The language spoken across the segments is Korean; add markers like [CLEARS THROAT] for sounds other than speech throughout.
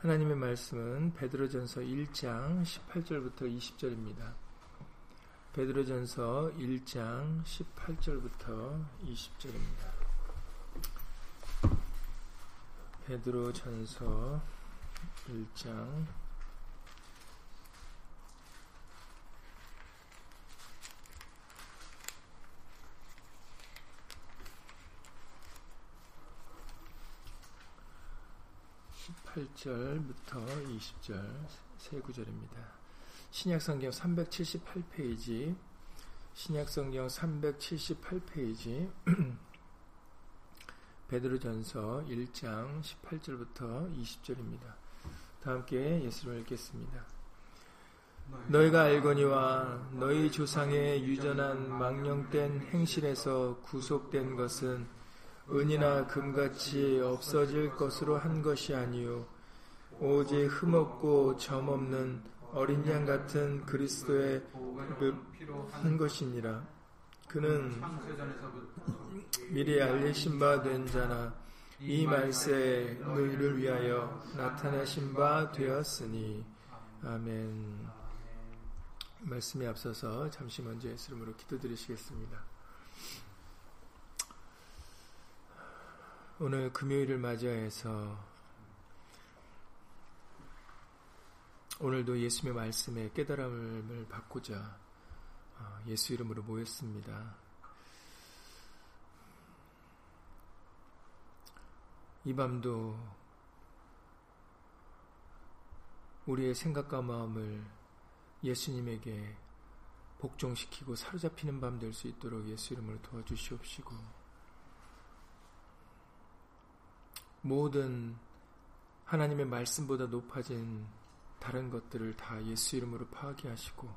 하나님의 말씀은 베드로전서 1장 18절부터 20절입니다. 베드로전서 1장 18절부터 20절입니다. 베드로전서 1장 18절부터 20절 세 구절입니다. 신약성경 378페이지 신약성경 378페이지 [CLEARS THROAT] 베드로전서 1장 18절부터 20절입니다. 다 함께 예수를 읽겠습니다. 너희가 알거니와 너희 조상의 유전한 망령된 행실에서 구속된 것은 은이나 금같이 없어질 것으로 한 것이 아니요 오직 흠없고 점없는 어린 양 같은 그리스도의 한 것이니라. 그는 미리 알리신 바 된 자나 이 말세 너희를 위하여 나타내신 바 되었으니 아멘. 말씀에 앞서서 잠시 먼저 예수 이름으로 기도드리시겠습니다. 오늘 금요일을 맞이해서 오늘도 예수님의 말씀에 깨달음을 받고자 어, 예수 이름으로 모였습니다. 이 밤도 우리의 생각과 마음을 예수님에게 복종시키고 사로잡히는 밤 될 수 있도록 예수 이름으로 도와주시옵시고 모든 하나님의 말씀보다 높아진 다른 것들을 다 예수 이름으로 파괴하시고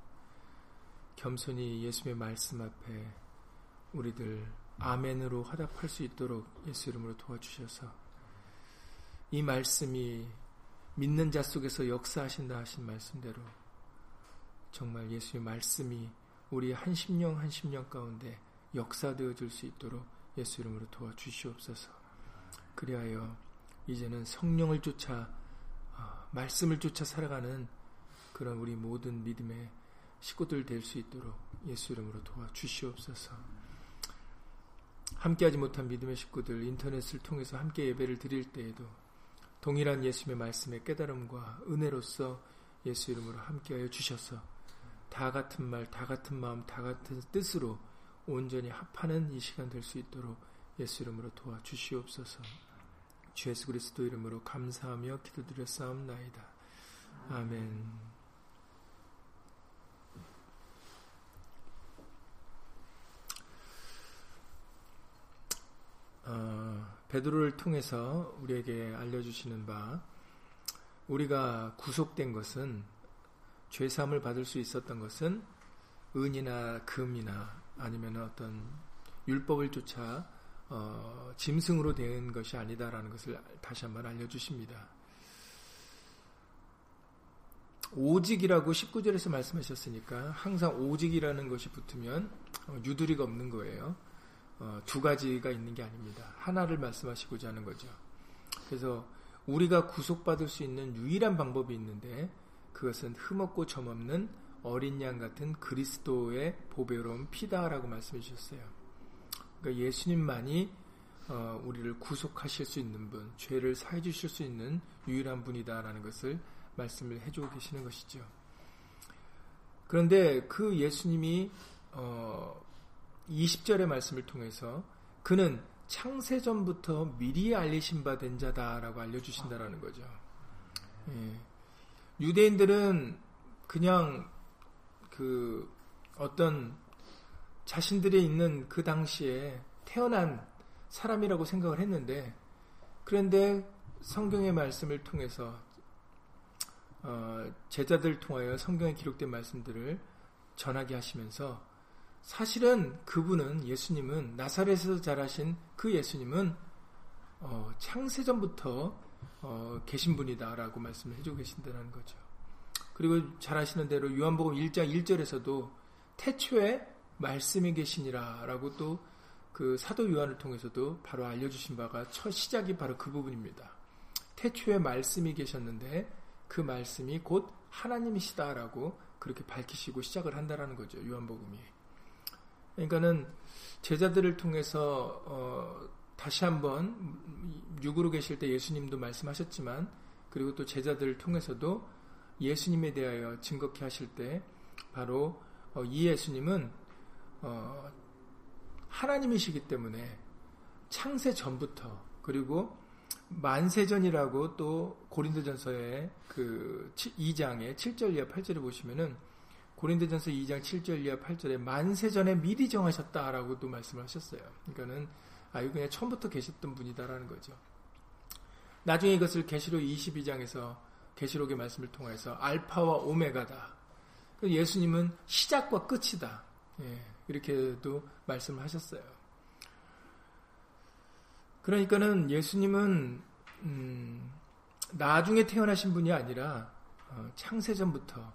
겸손히 예수의 말씀 앞에 우리들 아멘으로 화답할 수 있도록 예수 이름으로 도와주셔서 이 말씀이 믿는 자 속에서 역사하신다 하신 말씀대로 정말 예수의 말씀이 우리 한 심령 한 심령 가운데 역사되어 줄 수 있도록 예수 이름으로 도와주시옵소서. 그리하여 이제는 성령을 쫓아 어, 말씀을 쫓아 살아가는 그런 우리 모든 믿음의 식구들 될 수 있도록 예수 이름으로 도와주시옵소서. 함께하지 못한 믿음의 식구들 인터넷을 통해서 함께 예배를 드릴 때에도 동일한 예수님의 말씀의 깨달음과 은혜로서 예수 이름으로 함께하여 주셔서 다 같은 말, 다 같은 마음, 다 같은 뜻으로 온전히 합하는 이 시간 될 수 있도록 예수 이름으로 도와주시옵소서. 주 예수 그리스도 이름으로 감사하며 기도드렸사옵나이다. 아멘. 어, 베드로를 통해서 우리에게 알려주시는 바 우리가 구속된 것은 죄 사함을 받을 수 있었던 것은 은이나 금이나 아니면 어떤 율법을 쫓아 어, 짐승으로 된 것이 아니다라는 것을 다시 한번 알려주십니다. 오직이라고 19절에서 말씀하셨으니까 항상 오직이라는 것이 붙으면 어, 유두리가 없는 거예요. 어, 두 가지가 있는 게 아닙니다. 하나를 말씀하시고자 하는 거죠. 그래서 우리가 구속받을 수 있는 유일한 방법이 있는데 그것은 흠없고 점없는 어린 양 같은 그리스도의 보배로운 피다라고 말씀해 주셨어요. 그러니까 예수님만이 어, 우리를 구속하실 수 있는 분, 죄를 사해 주실 수 있는 유일한 분이다라는 것을 말씀을 해주고 계시는 것이죠. 그런데 그 예수님이 어, 20절의 말씀을 통해서 그는 창세전부터 미리 알리신 바 된 자다라고 알려주신다라는 거죠. 예. 유대인들은 그냥 그 어떤 자신들이 있는 그 당시에 태어난 사람이라고 생각을 했는데 그런데 성경의 말씀을 통해서 어, 제자들 통하여 성경에 기록된 말씀들을 전하게 하시면서 사실은 그분은 예수님은 나사렛에서 자라신 그 예수님은 어, 창세전부터 어, 계신 분이다라고 말씀을 해주고 계신다는 거죠. 그리고 잘 아시는 대로 요한복음 1장 1절에서도 태초에 말씀이 계시니라 라고 또 그 사도 요한을 통해서도 바로 알려주신 바가 첫 시작이 바로 그 부분입니다. 태초에 말씀이 계셨는데 그 말씀이 곧 하나님이시다라고 그렇게 밝히시고 시작을 한다라는 거죠. 요한복음이. 그러니까는 제자들을 통해서 어, 다시 한번 육으로 계실 때 예수님도 말씀하셨지만 그리고 또 제자들을 통해서도 예수님에 대하여 증거케 하실 때 바로 어, 이 예수님은 어, 하나님이시기 때문에 창세 전부터 그리고 만세전이라고 또 고린도전서의 그 2장의 7절 이하 8절을 보시면은 고린도전서 2장 7절 이하 8절에 만세전에 미리 정하셨다라고 또 말씀을 하셨어요. 그러니까는 아, 이거 그냥 처음부터 계셨던 분이다라는 거죠. 나중에 이것을 계시록 22장에서 계시록의 말씀을 통해서 알파와 오메가다. 그 예수님은 시작과 끝이다. 예, 이렇게도 말씀을 하셨어요. 그러니까는 예수님은 음, 나중에 태어나신 분이 아니라 어, 창세전부터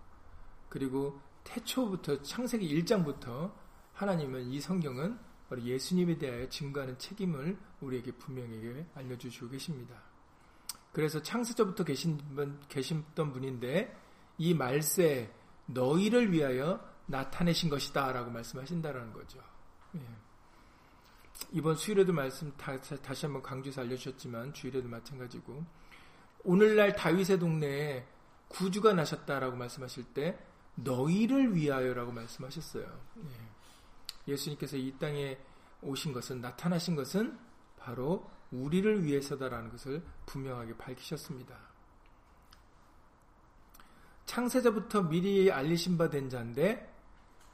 그리고 태초부터 창세기 1장부터 하나님은 이 성경은 바로 예수님에 대하여 증거하는 책임을 우리에게 분명하게 알려주시고 계십니다. 그래서 창세전부터 계신 분, 계셨던 분인데 이 말세 너희를 위하여 나타내신 것이다 라고 말씀하신다라는 거죠. 예. 이번 수일에도 말씀 다, 시 한번 강조해서 알려주셨지만 주일에도 마찬가지고 오늘날 다윗의 동네에 구주가 나셨다라고 말씀하실 때 너희를 위하여라고 말씀하셨어요. 예. 예수님께서 이 땅에 오신 것은 나타나신 것은 바로 우리를 위해서다라는 것을 분명하게 밝히셨습니다. 창세자부터 미리 알리신 바 된 자인데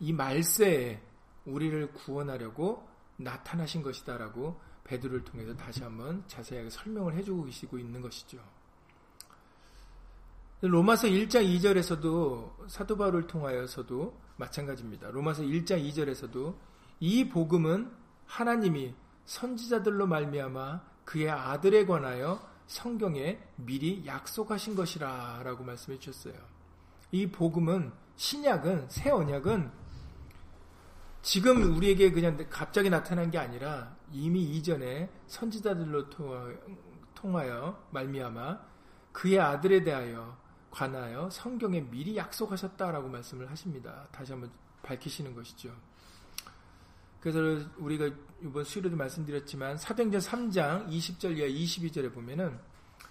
이 말세에 우리를 구원하려고 나타나신 것이다라고 베드로를 통해서 다시 한번 자세하게 설명을 해주고 계시고 있는 것이죠. 로마서 1장 2절에서도 사도 바울을 통하여서도 마찬가지입니다. 로마서 1장 2절에서도 이 복음은 하나님이 선지자들로 말미암아 그의 아들에 관하여 성경에 미리 약속하신 것이라라고 말씀해 주셨어요. 이 복음은 신약은 새 언약은 지금 우리에게 그냥 갑자기 나타난 게 아니라 이미 이전에 선지자들로 통하여 말미암아 그의 아들에 대하여 관하여 성경에 미리 약속하셨다라고 말씀을 하십니다. 다시 한번 밝히시는 것이죠. 그래서 우리가 이번 수요일에도 말씀드렸지만 사도행전 3장 20절 이하 22절에 보면은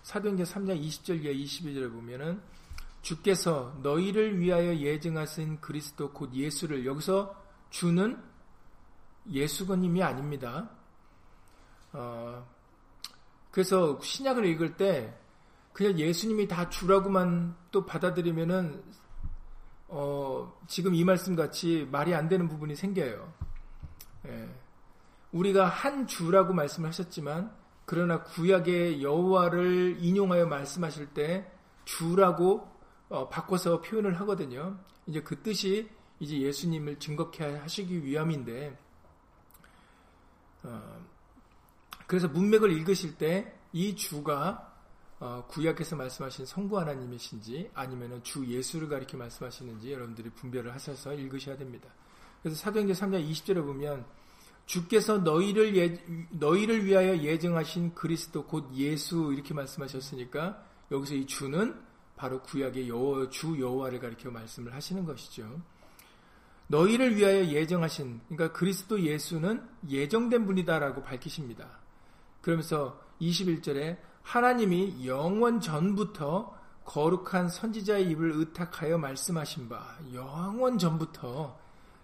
사도행전 3장 20절 이하 22절에 보면은 주께서 너희를 위하여 예증하신 그리스도 곧 예수를 여기서 주는 예수건님이 아닙니다. 어, 그래서 신약을 읽을 때 그냥 예수님이 다 주라고만 또 받아들이면은 어, 지금 이 말씀 같이 말이 안 되는 부분이 생겨요. 예. 우리가 한 주라고 말씀을 하셨지만 그러나 구약의 여호와를 인용하여 말씀하실 때 주라고 어, 바꿔서 표현을 하거든요. 이제 그 뜻이 이제 예수님을 증거케 하시기 위함인데 어, 그래서 문맥을 읽으실 때 이 주가 어, 구약에서 말씀하신 성부 하나님이신지 아니면 주 예수를 가리켜 말씀하시는지 여러분들이 분별을 하셔서 읽으셔야 됩니다. 그래서 사도행전 3장 20절에 보면 주께서 너희를 예, 너희를 위하여 예정하신 그리스도 곧 예수 이렇게 말씀하셨으니까 여기서 이 주는 바로 구약의 여호, 주 여호와를 가리켜 말씀을 하시는 것이죠. 너희를 위하여 예정하신 그러니까 그리스도 예수는 예정된 분이다라고 밝히십니다. 그러면서 21절에 하나님이 영원 전부터 거룩한 선지자의 입을 의탁하여 말씀하신 바 영원 전부터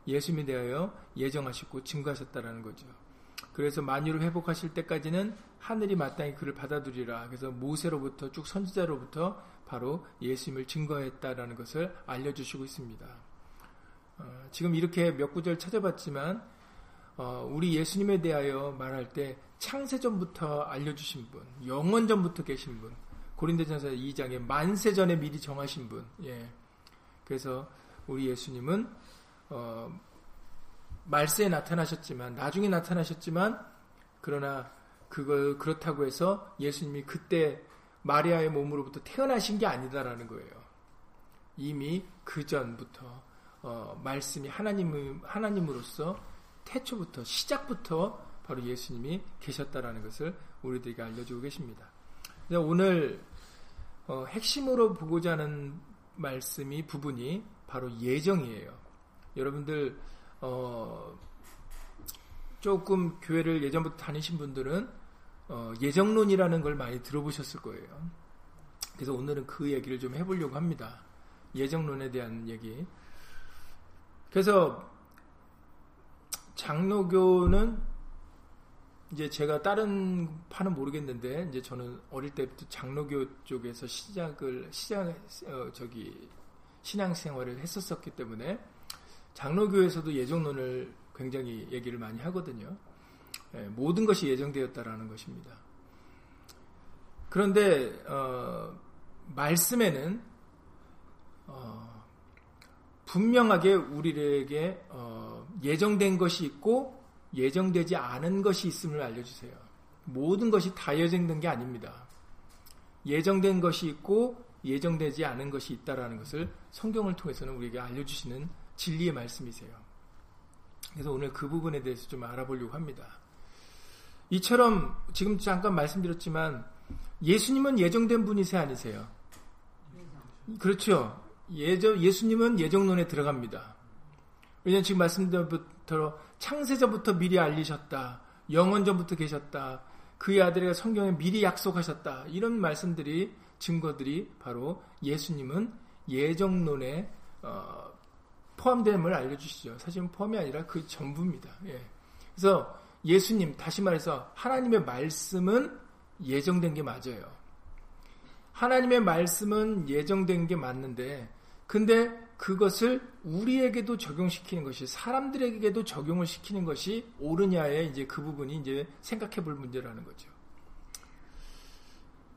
예수님에 대하여 예정하시고 증거하셨다라는 거죠. 그래서 만유를 회복하실 때까지는 하늘이 마땅히 그를 받아들이라. 그래서 모세로부터 쭉 선지자로부터 바로 예수님을 증거했다라는 것을 알려주시고 있습니다. 어, 지금 이렇게 몇 구절 찾아봤지만 어, 우리 예수님에 대하여 말할 때 창세전부터 알려주신 분, 영원전부터 계신 분, 고린도전서 2장에 만세전에 미리 정하신 분, 예. 그래서 우리 예수님은 어, 말세에 나타나셨지만 나중에 나타나셨지만 그러나 그걸 그렇다고 해서 예수님이 그때 마리아의 몸으로부터 태어나신 게 아니다라는 거예요. 이미 그 전부터 어, 말씀이 하나님 하나님으로서 태초부터 시작부터 바로 예수님이 계셨다라는 것을 우리들에게 알려주고 계십니다. 오늘 어, 핵심으로 보고자 하는 말씀이 부분이 바로 예정이에요. 여러분들 어, 조금 교회를 예전부터 다니신 분들은 어, 예정론이라는 걸 많이 들어보셨을 거예요. 그래서 오늘은 그 얘기를 좀 해보려고 합니다. 예정론에 대한 얘기. 그래서 장로교는 이제 제가 다른 파는 모르겠는데 이제 저는 어릴 때부터 장로교 쪽에서 시작을 시작 어, 저기 신앙 생활을 했었었기 때문에 장로교에서도 예정론을 굉장히 얘기를 많이 하거든요. 예, 모든 것이 예정되었다라는 것입니다. 그런데 어, 말씀에는 어, 분명하게 우리에게 어, 예정된 것이 있고 예정되지 않은 것이 있음을 알려주세요. 모든 것이 다 예정된 게 아닙니다. 예정된 것이 있고 예정되지 않은 것이 있다라는 것을 성경을 통해서는 우리에게 알려주시는 진리의 말씀이세요. 그래서 오늘 그 부분에 대해서 좀 알아보려고 합니다. 이처럼 지금 잠깐 말씀드렸지만 예수님은 예정된 분이세 아니세요? 그렇죠. 예정, 예수님은 예정론에 들어갑니다. 왜냐하면 지금 말씀드린 부터 창세자부터 미리 알리셨다. 영원전부터 계셨다. 그의 아들에게 성경에 미리 약속하셨다. 이런 말씀들이 증거들이 바로 예수님은 예정론에 어, 포함됨을 알려주시죠. 사실은 포함이 아니라 그 전부입니다. 예. 그래서 예수님 다시 말해서 하나님의 말씀은 예정된 게 맞아요. 하나님의 말씀은 예정된 게 맞는데 근데 그것을 우리에게도 적용시키는 것이 사람들에게도 적용을 시키는 것이 옳으냐에 이제 그 부분이 이제 생각해 볼 문제라는 거죠.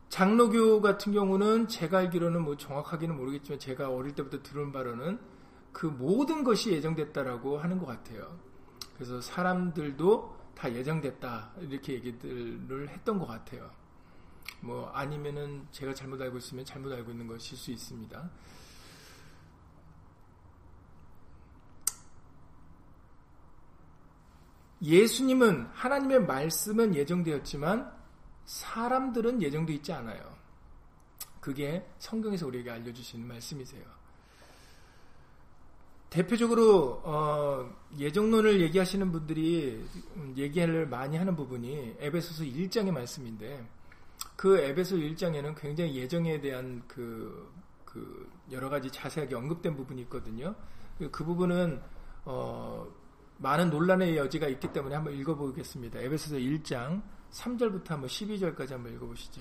장로교 같은 경우는 제가 알기로는 뭐 정확하게는 모르겠지만 제가 어릴 때부터 들은 바로는 그 모든 것이 예정됐다라고 하는 것 같아요. 그래서 사람들도 다 예정됐다 이렇게 얘기들을 했던 것 같아요. 뭐 아니면은 제가 잘못 알고 있으면 잘못 알고 있는 것일 수 있습니다. 예수님은 하나님의 말씀은 예정되었지만 사람들은 예정되어 있지 않아요. 그게 성경에서 우리에게 알려주시는 말씀이세요. 대표적으로 어, 예정론을 얘기하시는 분들이 얘기를 많이 하는 부분이 에베소서 1장의 말씀인데 그 에베소 1장에는 굉장히 예정에 대한 그, 그 여러 가지 자세하게 언급된 부분이 있거든요. 그, 그 부분은 어, 많은 논란의 여지가 있기 때문에 한번 읽어보겠습니다. 에베소서 1장 3절부터 한번 12절까지 한번 읽어보시죠.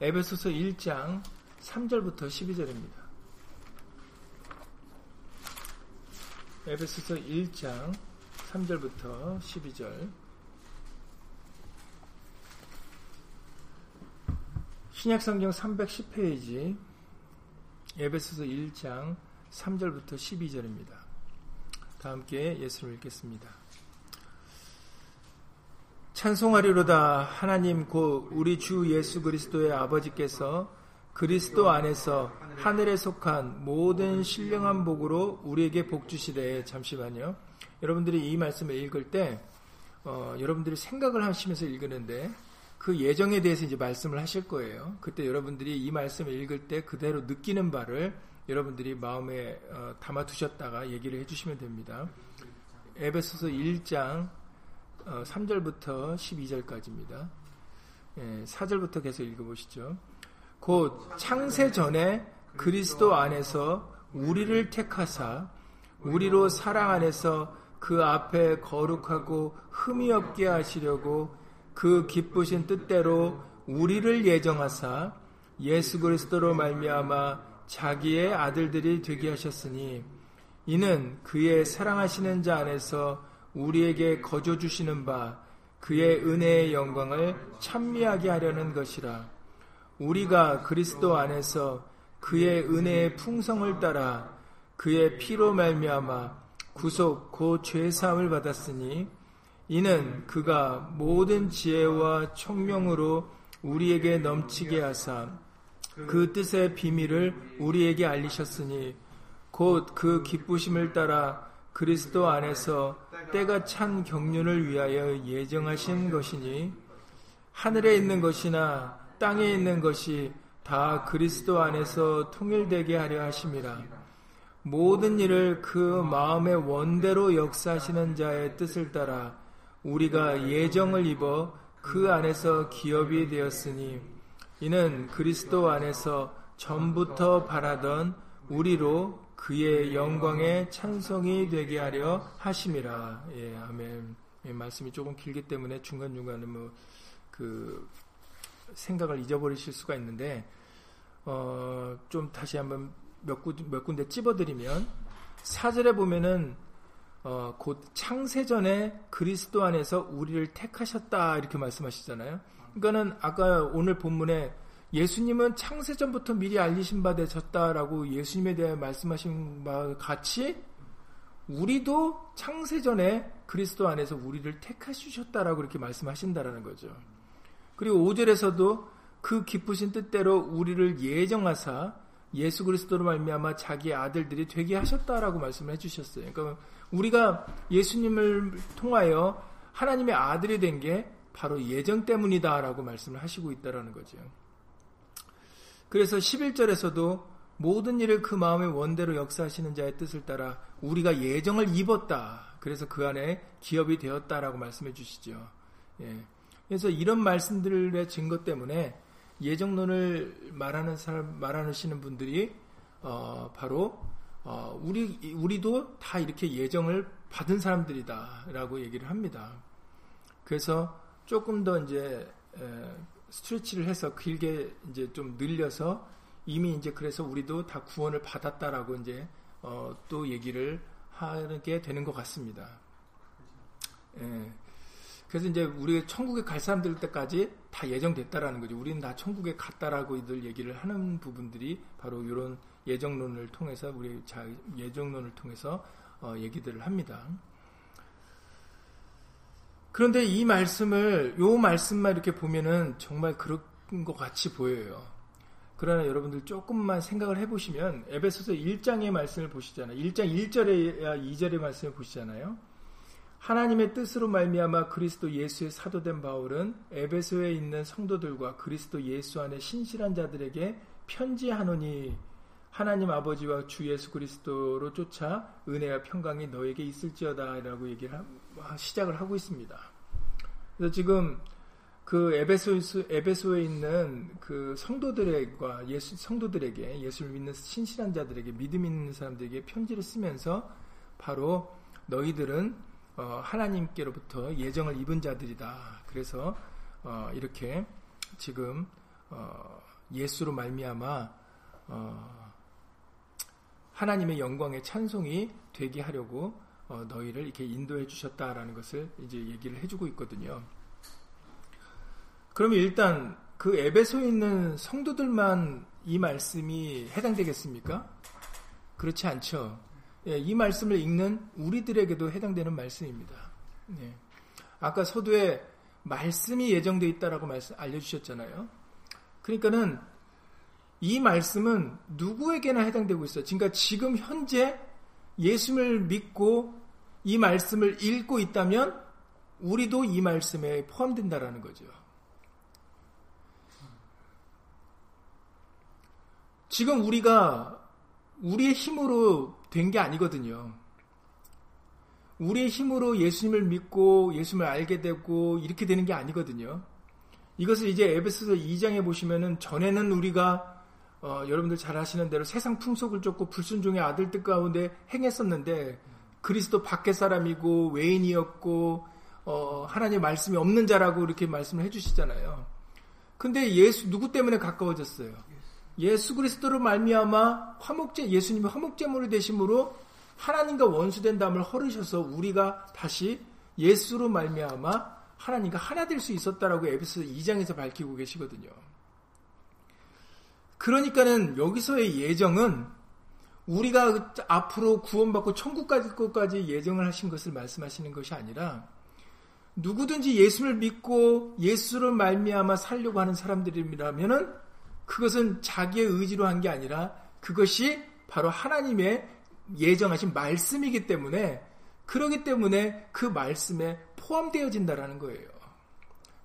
에베소서 1장 3절부터 12절입니다. 에베소서 1장 3절부터 12절 신약성경 310페이지 에베소서 1장 3절부터 12절입니다. 다 함께 예수를 읽겠습니다. 찬송하리로다 하나님 곧 우리 주 예수 그리스도의 아버지께서 그리스도 안에서 하늘에 속한 모든 신령한 복으로 우리에게 복 주시되 잠시만요. 여러분들이 이 말씀을 읽을 때 어, 여러분들이 생각을 하시면서 읽는데 그 예정에 대해서 이제 말씀을 하실 거예요. 그때 여러분들이 이 말씀을 읽을 때 그대로 느끼는 바를 여러분들이 마음에 어, 담아 두셨다가 얘기를 해주시면 됩니다. 에베소서 1장 어, 3절부터 12절까지입니다. 예, 4절부터 계속 읽어보시죠. 곧 창세 전에 그리스도 안에서 우리를 택하사 우리로 사랑 안에서 그 앞에 거룩하고 흠이 없게 하시려고 그 기쁘신 뜻대로 우리를 예정하사 예수 그리스도로 말미암아 자기의 아들들이 되게 하셨으니 이는 그의 사랑하시는 자 안에서 우리에게 거저 주시는 바 그의 은혜의 영광을 찬미하게 하려는 것이라. 우리가 그리스도 안에서 그의 은혜의 풍성을 따라 그의 피로 말미암아 구속 곧죄 사함을 받았으니 이는 그가 모든 지혜와 총명으로 우리에게 넘치게 하사 그 뜻의 비밀을 우리에게 알리셨으니 곧 그 기쁘심을 따라 그리스도 안에서 때가 찬 경륜을 위하여 예정하신 것이니 하늘에 있는 것이나 땅에 있는 것이 다 그리스도 안에서 통일되게 하려 하심이라. 모든 일을 그 마음의 원대로 역사하시는 자의 뜻을 따라 우리가 예정을 입어 그 안에서 기업이 되었으니 이는 그리스도 안에서 전부터 바라던 우리로 그의 영광의 찬송이 되게 하려 하심이라. 예, 아멘. 예, 말씀이 조금 길기 때문에 중간중간에 뭐, 그, 생각을 잊어버리실 수가 있는데, 어, 좀 다시 한번 몇, 구, 몇 군데 찝어드리면, 사절에 보면은, 어, 곧 창세전에 그리스도 안에서 우리를 택하셨다, 이렇게 말씀하시잖아요. 그러니까는 아까 오늘 본문에 예수님은 창세전부터 미리 알리신 바 되셨다라고 예수님에 대해 말씀하신 바 같이 우리도 창세전에 그리스도 안에서 우리를 택하주셨다라고 그렇게 말씀하신다라는 거죠. 그리고 5절에서도 그 기쁘신 뜻대로 우리를 예정하사 예수 그리스도로 말미암아 자기 아들들이 되게 하셨다라고 말씀을 해주셨어요. 그러니까 우리가 예수님을 통하여 하나님의 아들이 된 게 바로 예정 때문이다라고 말씀을 하시고 있다라는 거죠. 그래서 11절에서도 모든 일을 그 마음의 원대로 역사하시는 자의 뜻을 따라 우리가 예정을 입었다. 그래서 그 안에 기업이 되었다라고 말씀해 주시죠. 예. 그래서 이런 말씀들의 증거 때문에 예정론을 말하는 사람, 말하시는 분들이, 어, 바로, 어, 우리, 우리도 다 이렇게 예정을 받은 사람들이다라고 얘기를 합니다. 그래서 조금 더 이제, 에, 스트레치를 해서 길게 이제 좀 늘려서 이미 이제 그래서 우리도 다 구원을 받았다라고 이제 어, 또 얘기를 하게 되는 것 같습니다. 예. 그래서 이제 우리 천국에 갈 사람들 때까지 다 예정됐다라는 거죠. 우리는 다 천국에 갔다라고 이들 얘기를 하는 부분들이 바로 이런 예정론을 통해서 우리 자 예정론을 통해서 어, 얘기들을 합니다. 그런데 이 말씀을 요 말씀만 이렇게 보면은 정말 그런 것 같이 보여요. 그러나 여러분들 조금만 생각을 해보시면 에베소서 1장의 말씀을 보시잖아요. 1장 1절에 2절의 말씀을 보시잖아요. 하나님의 뜻으로 말미암아 그리스도 예수의 사도된 바울은 에베소에 있는 성도들과 그리스도 예수 안에 신실한 자들에게 편지하노니 하나님 아버지와 주 예수 그리스도로 쫓아 은혜와 평강이 너에게 있을지어다라고 얘기를 하, 시작을 하고 있습니다. 그래서 지금 그 에베소 에베소에 있는 그 성도들과 예수 성도들에게 예수를 믿는 신실한 자들에게 믿음 있는 사람들에게 편지를 쓰면서 바로 너희들은 어, 하나님께로부터 예정을 입은 자들이다. 그래서 어, 이렇게 지금 어, 예수로 말미암아 어, 하나님의 영광의 찬송이 되게 하려고 어, 너희를 이렇게 인도해 주셨다라는 것을 이제 얘기를 해주고 있거든요. 그러면 일단 그 앱에서 있는 성도들만 이 말씀이 해당되겠습니까? 그렇지 않죠. 예, 이 말씀을 읽는 우리들에게도 해당되는 말씀입니다. 예. 아까 서두에 말씀이 예정되어 있다라고 말씀 알려주셨잖아요. 그러니까는 이 말씀은 누구에게나 해당되고 있어요. 그러니까 지금 현재 예수를 믿고 이 말씀을 읽고 있다면 우리도 이 말씀에 포함된다라는 거죠. 지금 우리가 우리의 힘으로 된 게 아니거든요. 우리의 힘으로 예수님을 믿고 예수님을 알게 되고 이렇게 되는 게 아니거든요. 이것을 이제 에베소서 2장에 보시면은 전에는 우리가 어, 여러분들 잘 아시는 대로 세상 풍속을 쫓고 불순종의 아들들 가운데 행했었는데 그리스도 밖의 사람이고 외인이었고 어, 하나님의 말씀이 없는 자라고 이렇게 말씀을 해주시잖아요. 근데 예수 누구 때문에 가까워졌어요? 예수 그리스도로 말미암아 화목제 예수님이 화목제물이 되심으로 하나님과 원수된 담을 헐으셔서 우리가 다시 예수로 말미암아 하나님과 하나 될 수 있었다라고 에베소 2장에서 밝히고 계시거든요. 그러니까는 여기서의 예정은 우리가 앞으로 구원받고 천국까지 것까지 예정을 하신 것을 말씀하시는 것이 아니라 누구든지 예수를 믿고 예수를 말미암아 살려고 하는 사람들이라면은 그것은 자기의 의지로 한 게 아니라 그것이 바로 하나님의 예정하신 말씀이기 때문에 그러기 때문에 그 말씀에 포함되어진다라는 거예요.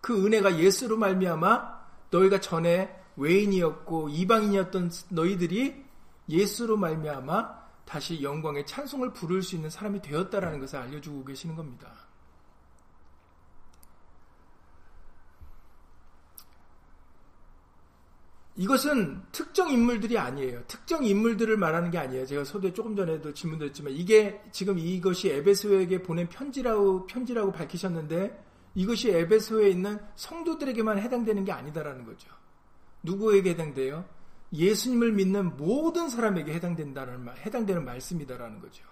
그 은혜가 예수로 말미암아 너희가 전에 외인이었고 이방인이었던 너희들이 예수로 말미암아 다시 영광의 찬송을 부를 수 있는 사람이 되었다라는 것을 알려주고 계시는 겁니다. 이것은 특정 인물들이 아니에요. 특정 인물들을 말하는 게 아니에요. 제가 소대 조금 전에도 질문드렸지만 이게 지금 이것이 에베소에게 보낸 편지라고 편지라고 밝히셨는데 이것이 에베소에 있는 성도들에게만 해당되는 게 아니다라는 거죠. 누구에게 해당돼요? 예수님을 믿는 모든 사람에게 해당된다는 말, 해당되는 말씀이다라는 거죠.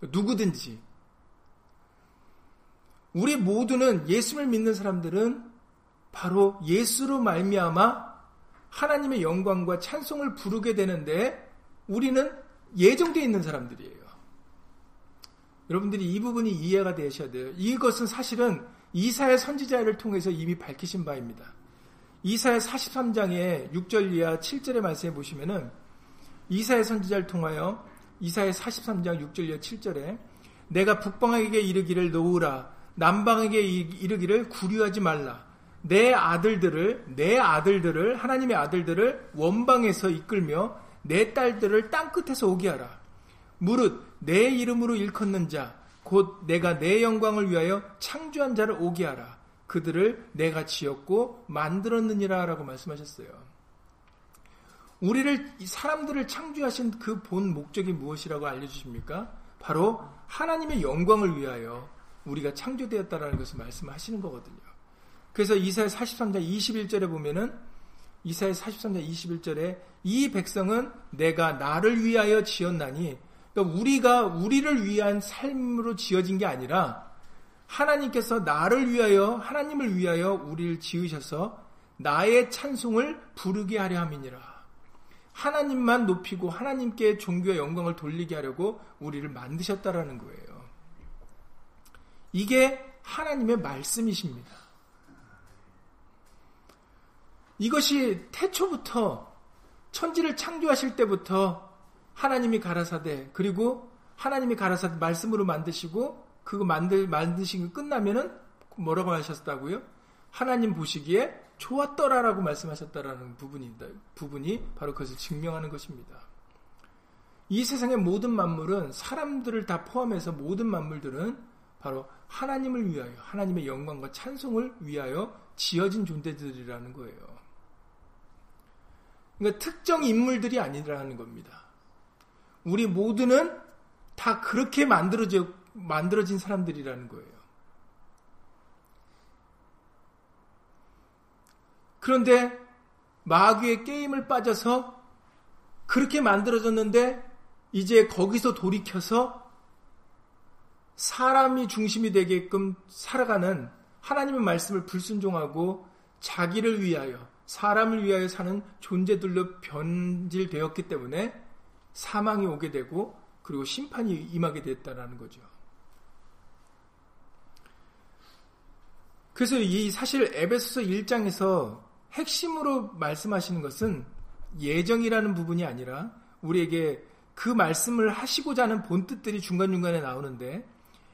누구든지 우리 모두는 예수를 믿는 사람들은 바로 예수로 말미암아 하나님의 영광과 찬송을 부르게 되는데 우리는 예정되어 있는 사람들이에요. 여러분들이 이 부분이 이해가 되셔야 돼요. 이것은 사실은 이사의 선지자를 통해서 이미 밝히신 바입니다. 이사의 43장의 6절 이하 7절의 말씀에 보시면은 이사의 선지자를 통하여 이사의 43장 6절 이하 7절에 내가 북방에게 이르기를 놓으라 남방에게 이르기를 구류하지 말라 내 아들들을 내 아들들을 하나님의 아들들을 원방에서 이끌며 내 딸들을 땅 끝에서 오게 하라. 무릇 내 이름으로 일컫는 자 곧 내가 내 영광을 위하여 창조한 자를 오게 하라. 그들을 내가 지었고 만들었느니라라고 말씀하셨어요. 우리를 사람들을 창조하신 그 본 목적이 무엇이라고 알려주십니까? 바로 하나님의 영광을 위하여 우리가 창조되었다라는 것을 말씀하시는 거거든요. 그래서 이사야 43장 21절에 보면은 이사야 43장 21절에 이 백성은 내가 나를 위하여 지었나니 그러니까 우리가 우리를 위한 삶으로 지어진 게 아니라 하나님께서 나를 위하여 하나님을 위하여 우리를 지으셔서 나의 찬송을 부르게 하려 함이니라. 하나님만 높이고 하나님께 종교의 영광을 돌리게 하려고 우리를 만드셨다라는 거예요. 이게 하나님의 말씀이십니다. 이것이 태초부터 천지를 창조하실 때부터 하나님이 가라사대 그리고 하나님이 가라사대 말씀으로 만드시고 그거 만들 만드신 거 끝나면은 뭐라고 하셨다고요? 하나님 보시기에 좋았더라라고 말씀하셨다라는 부분이다. 부분이 바로 그것을 증명하는 것입니다. 이 세상의 모든 만물은 사람들을 다 포함해서 모든 만물들은 바로 하나님을 위하여 하나님의 영광과 찬송을 위하여 지어진 존재들이라는 거예요. 그러니까 특정 인물들이 아니라는 겁니다. 우리 모두는 다 그렇게 만들어져, 만들어진 사람들이라는 거예요. 그런데 마귀의 게임을 빠져서 그렇게 만들어졌는데 이제 거기서 돌이켜서 사람이 중심이 되게끔 살아가는 하나님의 말씀을 불순종하고 자기를 위하여 사람을 위하여 사는 존재들로 변질되었기 때문에 사망이 오게 되고 그리고 심판이 임하게 됐다라는 거죠. 그래서 이 사실 에베소서 1장에서 핵심으로 말씀하시는 것은 예정이라는 부분이 아니라 우리에게 그 말씀을 하시고자 하는 본뜻들이 중간중간에 나오는데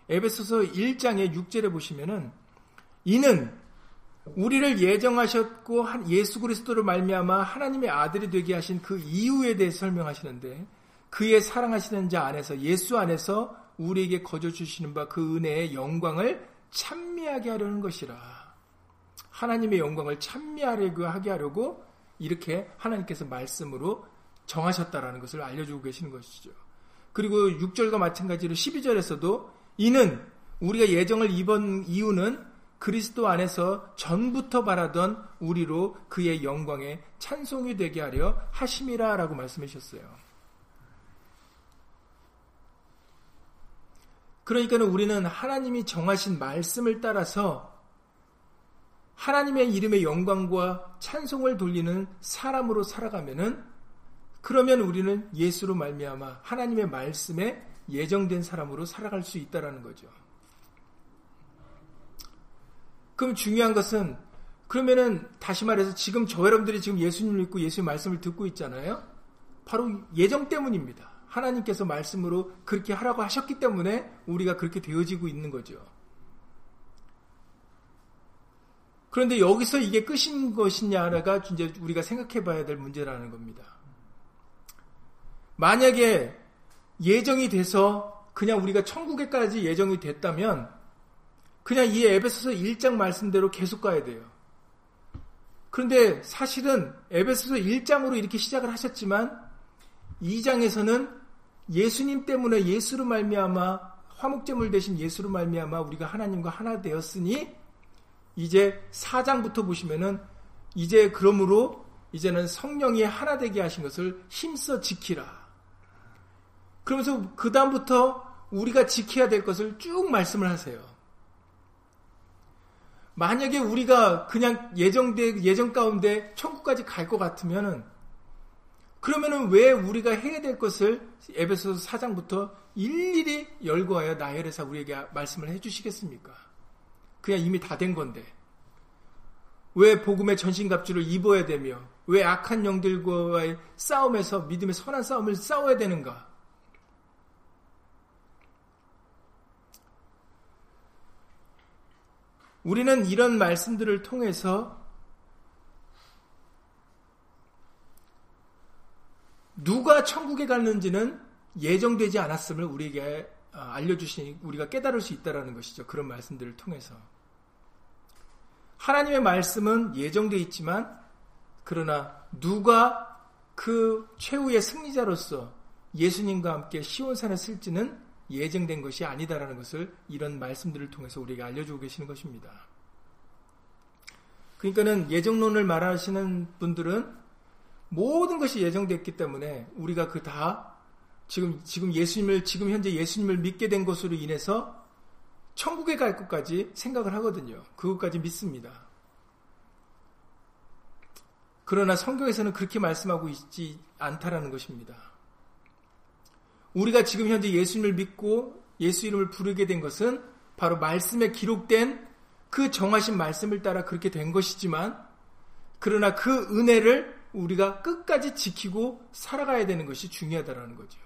에베소서 1장의 6절에 보시면은 이는 우리를 예정하셨고 예수 그리스도를 말미암아 하나님의 아들이 되게 하신 그 이유에 대해 설명하시는데 그의 사랑하시는 자 안에서 예수 안에서 우리에게 거저 주시는 바 그 은혜의 영광을 찬미하게 하려는 것이라. 하나님의 영광을 찬미하려고 하게 하려고 이렇게 하나님께서 말씀으로 정하셨다라는 것을 알려주고 계시는 것이죠. 그리고 6절과 마찬가지로 12절에서도 이는 우리가 예정을 입은 이유는 그리스도 안에서 전부터 바라던 우리로 그의 영광에 찬송이 되게 하려 하심이라 라고 말씀하셨어요. 그러니까는 우리는 하나님이 정하신 말씀을 따라서 하나님의 이름의 영광과 찬송을 돌리는 사람으로 살아가면은 그러면 우리는 예수로 말미암아 하나님의 말씀에 예정된 사람으로 살아갈 수 있다라는 거죠. 그럼 중요한 것은 그러면은 다시 말해서 지금 저 여러분들이 지금 예수님을 믿고 예수의 말씀을 듣고 있잖아요. 바로 예정 때문입니다. 하나님께서 말씀으로 그렇게 하라고 하셨기 때문에 우리가 그렇게 되어지고 있는 거죠. 그런데 여기서 이게 끝인 것이냐가 이제 우리가 생각해 봐야 될 문제라는 겁니다. 만약에 예정이 돼서 그냥 우리가 천국에까지 예정이 됐다면 그냥 이 에베소서 1장 말씀대로 계속 가야 돼요. 그런데 사실은 에베소서 1장으로 이렇게 시작을 하셨지만 2장에서는 예수님 때문에 예수로 말미암아 화목제물 대신 예수로 말미암아 우리가 하나님과 하나 되었으니 이제 4장부터 보시면은 이제 그러므로 이제는 성령이 하나 되게 하신 것을 힘써 지키라. 그러면서 그 다음부터 우리가 지켜야 될 것을 쭉 말씀을 하세요. 만약에 우리가 그냥 예정돼 예정 가운데 천국까지 갈 것 같으면은 그러면은 왜 우리가 해야 될 것을 에베소서 4장부터 일일이 열거하여 나열해서 우리에게 말씀을 해 주시겠습니까? 그냥 이미 다 된 건데. 왜 복음의 전신갑주를 입어야 되며 왜 악한 영들과의 싸움에서 믿음의 선한 싸움을 싸워야 되는가? 우리는 이런 말씀들을 통해서 누가 천국에 갔는지는 예정되지 않았음을 우리에게 어, 알려주시니 우리가 깨달을 수 있다는 것이죠. 그런 말씀들을 통해서. 하나님의 말씀은 예정되어 있지만, 그러나 누가 그 최후의 승리자로서 예수님과 함께 시온산에 쓸지는 예정된 것이 아니다라는 것을 이런 말씀들을 통해서 우리에게 알려주고 계시는 것입니다. 그러니까는 예정론을 말하시는 분들은 모든 것이 예정됐기 때문에 우리가 그 다 지금 지금 예수님을 지금 현재 예수님을 믿게 된 것으로 인해서 천국에 갈 것까지 생각을 하거든요. 그것까지 믿습니다. 그러나 성경에서는 그렇게 말씀하고 있지 않다라는 것입니다. 우리가 지금 현재 예수님을 믿고 예수 이름을 부르게 된 것은 바로 말씀에 기록된 그 정하신 말씀을 따라 그렇게 된 것이지만 그러나 그 은혜를 우리가 끝까지 지키고 살아가야 되는 것이 중요하다라는 거죠.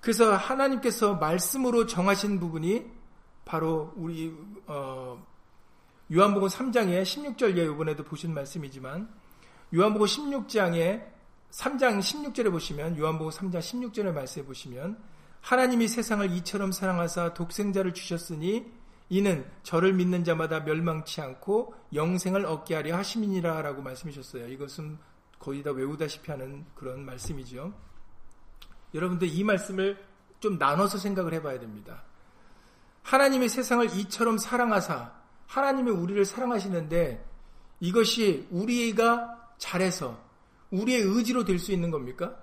그래서 하나님께서 말씀으로 정하신 부분이 바로 우리 어, 요한복음 3장의 16절 예 이번에도 보신 말씀이지만 요한복음 16장에 3장 16절에 보시면 요한복음 3장 16절의 말씀에 보시면 하나님이 세상을 이처럼 사랑하사 독생자를 주셨으니 이는 저를 믿는 자마다 멸망치 않고 영생을 얻게 하려 하심이니라 라고 말씀하셨어요. 이것은 거의 다 외우다시피 하는 그런 말씀이죠. 여러분들 이 말씀을 좀 나눠서 생각을 해봐야 됩니다. 하나님이 세상을 이처럼 사랑하사 하나님이 우리를 사랑하시는데 이것이 우리가 잘해서 우리의 의지로 될 수 있는 겁니까?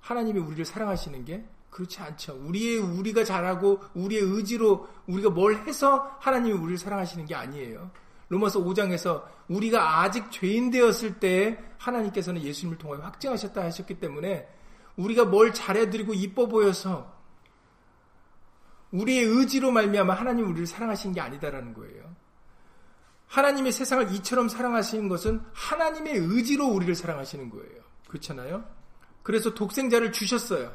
하나님이 우리를 사랑하시는 게 그렇지 않죠. 우리의 우리가 잘하고 우리의 의지로 우리가 뭘 해서 하나님이 우리를 사랑하시는 게 아니에요. 로마서 5장에서 우리가 아직 죄인 되었을 때 하나님께서는 예수님을 통해 확증하셨다 하셨기 때문에 우리가 뭘 잘해드리고 이뻐 보여서 우리의 의지로 말미암아 하나님 우리를 사랑하신 게 아니다라는 거예요. 하나님의 세상을 이처럼 사랑하시는 것은 하나님의 의지로 우리를 사랑하시는 거예요. 그렇잖아요? 그래서 독생자를 주셨어요.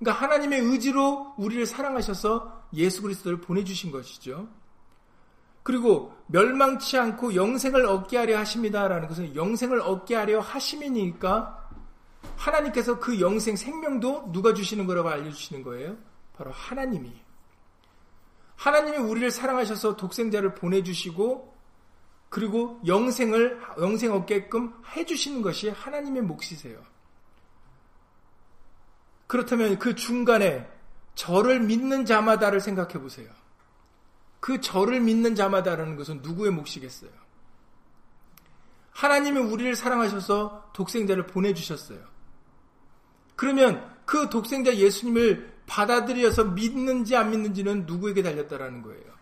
그러니까 하나님의 의지로 우리를 사랑하셔서 예수 그리스도를 보내주신 것이죠. 그리고 멸망치 않고 영생을 얻게 하려 하십니다라는 것은 영생을 얻게 하려 하심이니까 하나님께서 그 영생 생명도 누가 주시는 거라고 알려주시는 거예요? 바로 하나님이. 하나님이 우리를 사랑하셔서 독생자를 보내주시고 그리고 영생을 영생 얻게끔 해주시는 것이 하나님의 몫이세요. 그렇다면 그 중간에 저를 믿는 자마다를 생각해 보세요. 그 저를 믿는 자마다라는 것은 누구의 몫이겠어요? 하나님이 우리를 사랑하셔서 독생자를 보내주셨어요. 그러면 그 독생자 예수님을 받아들여서 믿는지 안 믿는지는 누구에게 달렸다라는 거예요.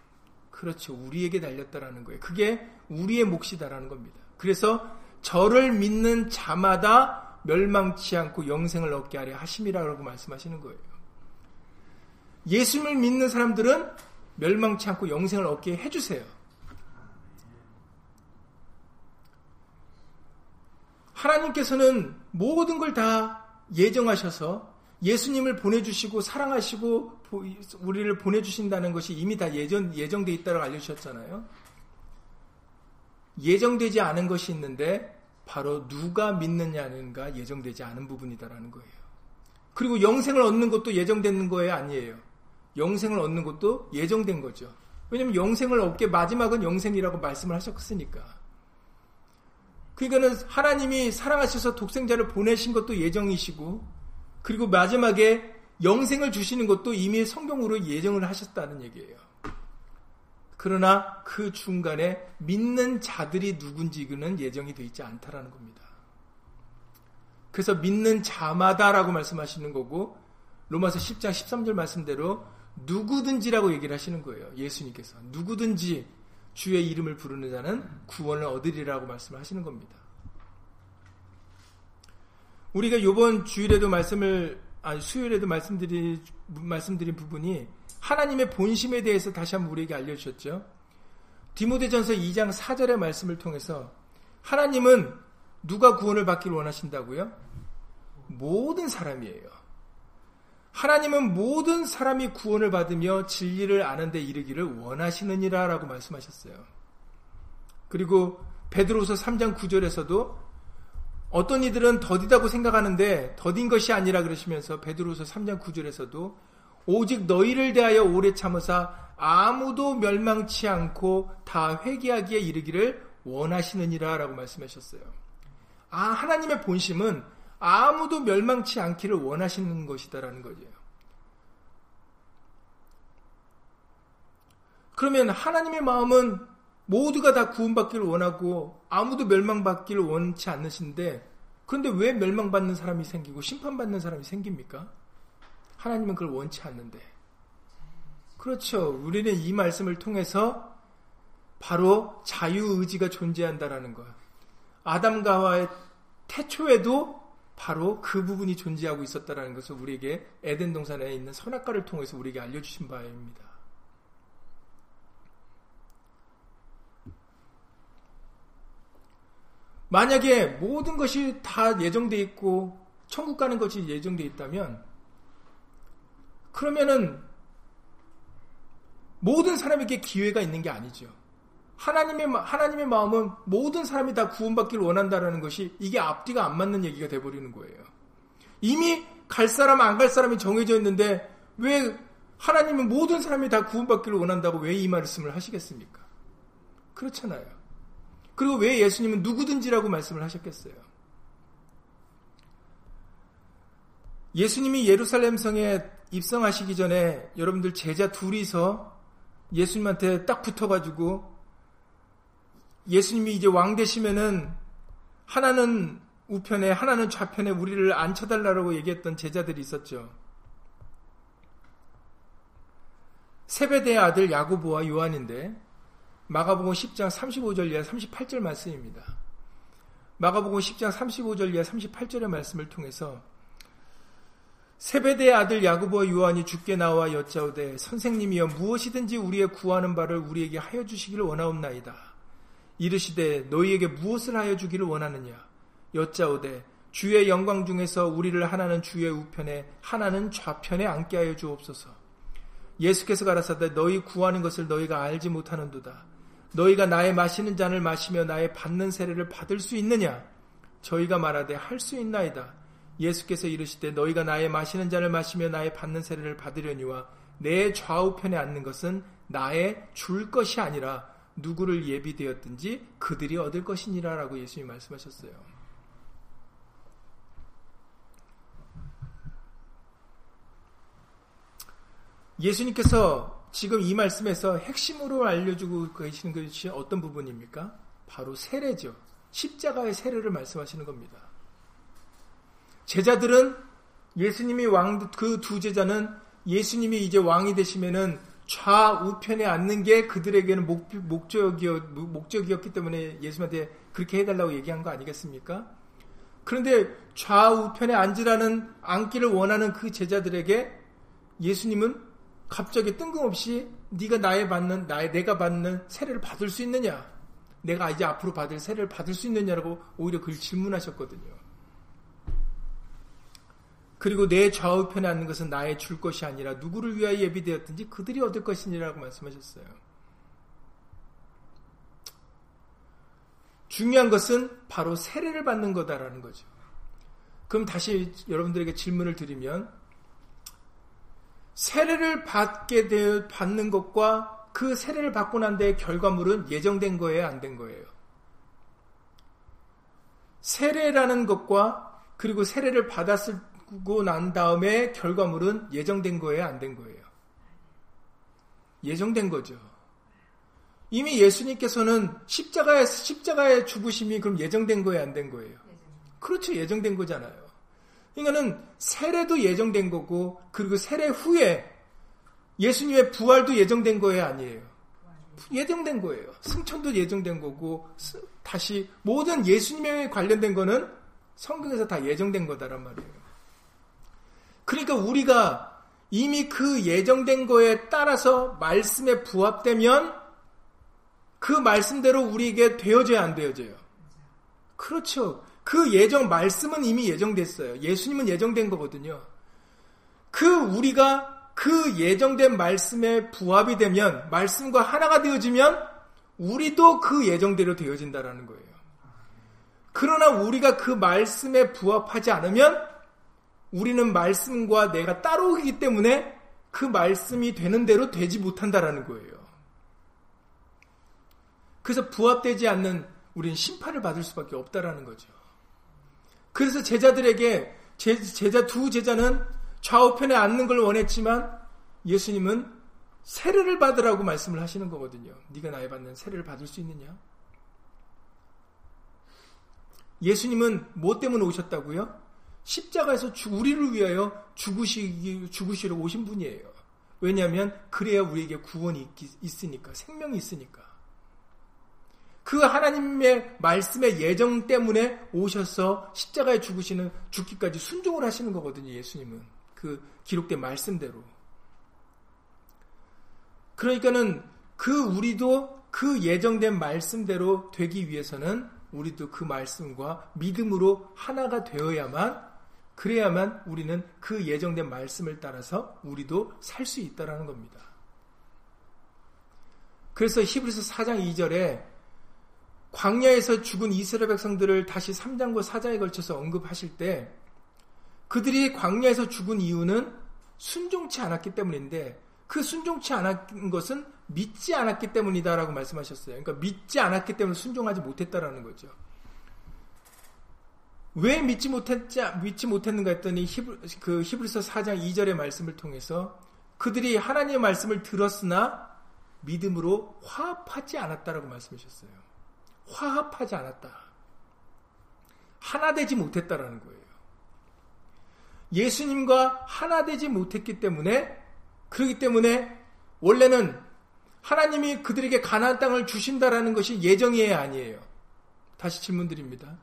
그렇죠. 우리에게 달렸다라는 거예요. 그게 우리의 몫이다라는 겁니다. 그래서 저를 믿는 자마다 멸망치 않고 영생을 얻게 하려 하심이라고 말씀하시는 거예요. 예수님을 믿는 사람들은 멸망치 않고 영생을 얻게 해주세요. 하나님께서는 모든 걸 다 예정하셔서 예수님을 보내주시고 사랑하시고 우리를 보내주신다는 것이 이미 다 예정, 예정돼 있다고 알려주셨잖아요. 예정되지 않은 것이 있는데 바로 누가 믿느냐는가 예정되지 않은 부분이다라는 거예요. 그리고 영생을 얻는 것도 예정된 거에 아니에요. 영생을 얻는 것도 예정된 거죠. 왜냐면 영생을 얻게 마지막은 영생이라고 말씀을 하셨으니까. 그러니까는 하나님이 사랑하셔서 독생자를 보내신 것도 예정이시고, 그리고 마지막에 영생을 주시는 것도 이미 성경으로 예정을 하셨다는 얘기예요. 그러나 그 중간에 믿는 자들이 누군지는 예정이 되어 있지 않다라는 겁니다. 그래서 믿는 자마다라고 말씀하시는 거고 로마서 10장 13절 말씀대로 누구든지라고 얘기를 하시는 거예요. 예수님께서 누구든지 주의 이름을 부르는 자는 구원을 얻으리라고 말씀을 하시는 겁니다. 우리가 이번 주일에도 말씀을 아니 수요일에도 말씀드린 말씀드린 부분이 하나님의 본심에 대해서 다시 한번 우리에게 알려주셨죠. 디모데전서 2장 4절의 말씀을 통해서 하나님은 누가 구원을 받기를 원하신다고요? 모든 사람이에요. 하나님은 모든 사람이 구원을 받으며 진리를 아는 데 이르기를 원하시느니라 라고 말씀하셨어요. 그리고 베드로서 3장 9절에서도 어떤 이들은 더디다고 생각하는데 더딘 것이 아니라 그러시면서 베드로서 3장 9절에서도 오직 너희를 대하여 오래 참으사 아무도 멸망치 않고 다 회개하기에 이르기를 원하시느니라 라고 말씀하셨어요. 아, 하나님의 본심은 아무도 멸망치 않기를 원하시는 것이다라는 거죠. 그러면 하나님의 마음은 모두가 다 구원받기를 원하고 아무도 멸망받기를 원치 않으신데 그런데 왜 멸망받는 사람이 생기고 심판받는 사람이 생깁니까? 하나님은 그걸 원치 않는데. 그렇죠. 우리는 이 말씀을 통해서 바로 자유의지가 존재한다라는 거. 아담과와의 태초에도 바로 그 부분이 존재하고 있었다라는 것을 우리에게 에덴 동산에 있는 선악과를 통해서 우리에게 알려주신 바입니다. 만약에 모든 것이 다 예정돼 있고 천국 가는 것이 예정돼 있다면 그러면은 모든 사람에게 기회가 있는 게 아니죠. 하나님의 하나님의 마음은 모든 사람이 다 구원받기를 원한다라는 것이 이게 앞뒤가 안 맞는 얘기가 돼 버리는 거예요. 이미 갈 사람 안 갈 사람이 정해져 있는데 왜 하나님은 모든 사람이 다 구원받기를 원한다고 왜 이 말씀을 하시겠습니까? 그렇잖아요. 그리고 왜 예수님은 누구든지라고 말씀을 하셨겠어요? 예수님이 예루살렘 성에 입성하시기 전에 여러분들 제자 둘이서 예수님한테 딱 붙어가지고 예수님이 이제 왕 되시면은 하나는 우편에 하나는 좌편에 우리를 앉혀달라고 얘기했던 제자들이 있었죠. 세베대의 아들 야고보와 요한인데 마가복음 10장 35절 이하 38절 말씀입니다. 마가복음 10장 35절 이하 38절의 말씀을 통해서 세베대의 아들 야구보와 요한이 죽게 나와 여짜오되 선생님이여 무엇이든지 우리의 구하는 바를 우리에게 하여 주시기를 원하옵나이다. 이르시되 너희에게 무엇을 하여 주기를 원하느냐 여짜오되 주의 영광 중에서 우리를 하나는 주의 우편에 하나는 좌편에 앉게 하여 주옵소서. 예수께서 가라사대 너희 구하는 것을 너희가 알지 못하는도다. 너희가 나의 마시는 잔을 마시며 나의 받는 세례를 받을 수 있느냐? 저희가 말하되 할 수 있나이다. 예수께서 이르시되 너희가 나의 마시는 잔을 마시며 나의 받는 세례를 받으려니와 내 좌우편에 앉는 것은 나의 줄 것이 아니라 누구를 예비되었든지 그들이 얻을 것이니라라고 예수님이 말씀하셨어요. 예수님께서 지금 이 말씀에서 핵심으로 알려주고 계시는 것이 어떤 부분입니까? 바로 세례죠. 십자가의 세례를 말씀하시는 겁니다. 제자들은 예수님이 왕, 그 두 제자는 예수님이 이제 왕이 되시면은 좌우편에 앉는 게 그들에게는 목, 목적이었, 목적이었기 때문에 예수님한테 그렇게 해달라고 얘기한 거 아니겠습니까? 그런데 좌우편에 앉으라는 앉기를 원하는 그 제자들에게 예수님은 갑자기 뜬금없이 네가 나의 받는 나의 내가 받는 세례를 받을 수 있느냐? 내가 이제 앞으로 받을 세례를 받을 수 있느냐라고 오히려 그를 질문하셨거든요. 그리고 내 좌우편에 앉는 것은 나의 줄 것이 아니라 누구를 위하여 예비되었든지 그들이 얻을 것이니라고 말씀하셨어요. 중요한 것은 바로 세례를 받는 거다라는 거죠. 그럼 다시 여러분들에게 질문을 드리면 세례를 받게 되 받는 것과 그 세례를 받고 난 데의 결과물은 예정된 거예요, 안 된 거예요? 세례라는 것과 그리고 세례를 받았 고 난 다음에 결과물은 예정된 거예요, 안 된 거예요? 예정된 거죠. 이미 예수님께서는 십자가에 십자가의 죽으심이 그럼 예정된 거예요, 안 된 거예요? 그렇죠, 예정된 거잖아요. 그러니까는 세례도 예정된 거고 그리고 세례 후에 예수님의 부활도 예정된 거예요, 아니에요? 예정된 거예요. 승천도 예정된 거고 다시 모든 예수님에 관련된 거는 성경에서 다 예정된 거다란 말이에요. 그러니까 우리가 이미 그 예정된 거에 따라서 말씀에 부합되면 그 말씀대로 우리에게 되어져야 안 되어져요. 그렇죠. 그 예정 말씀은 이미 예정됐어요. 예수님은 예정된 거거든요. 그 우리가 그 예정된 말씀에 부합이 되면 말씀과 하나가 되어지면 우리도 그 예정대로 되어진다라는 거예요. 그러나 우리가 그 말씀에 부합하지 않으면 우리는 말씀과 내가 따로오기 때문에 그 말씀이 되는 대로 되지 못한다라는 거예요. 그래서 부합되지 않는 우리는 심판을 받을 수밖에 없다라는 거죠. 그래서 제자들에게 제, 제자 두 제자는 좌우편에 앉는 걸 원했지만 예수님은 세례를 받으라고 말씀을 하시는 거거든요. 네가 나에 받는 세례를 받을 수 있느냐? 예수님은 뭐 때문에 오셨다고요? 십자가에서 우리를 위하여 죽으시, 죽으시러 오신 분이에요. 왜냐하면 그래야 우리에게 구원이 있으니까, 생명이 있으니까. 그 하나님의 말씀의 예정 때문에 오셔서 십자가에 죽으시는 죽기까지 순종을 하시는 거거든요, 예수님은. 그 기록된 말씀대로. 그러니까는 그 우리도 그 예정된 말씀대로 되기 위해서는 우리도 그 말씀과 믿음으로 하나가 되어야만 그래야만 우리는 그 예정된 말씀을 따라서 우리도 살 수 있다라는 겁니다. 그래서 히브리서 4장 2절에 광야에서 죽은 이스라엘 백성들을 다시 3장과 4장에 걸쳐서 언급하실 때 그들이 광야에서 죽은 이유는 순종치 않았기 때문인데 그 순종치 않았던 것은 믿지 않았기 때문이다라고 말씀하셨어요. 그러니까 믿지 않았기 때문에 순종하지 못했다라는 거죠. 왜 믿지 못했지 믿지 못했는가 했더니 히브, 그 히브리서 4장 2절의 말씀을 통해서 그들이 하나님의 말씀을 들었으나 믿음으로 화합하지 않았다라고 말씀하셨어요. 화합하지 않았다. 하나 되지 못했다라는 거예요. 예수님과 하나 되지 못했기 때문에 그렇기 때문에 원래는 하나님이 그들에게 가나안 땅을 주신다라는 것이 예정이에요, 아니에요. 다시 질문드립니다.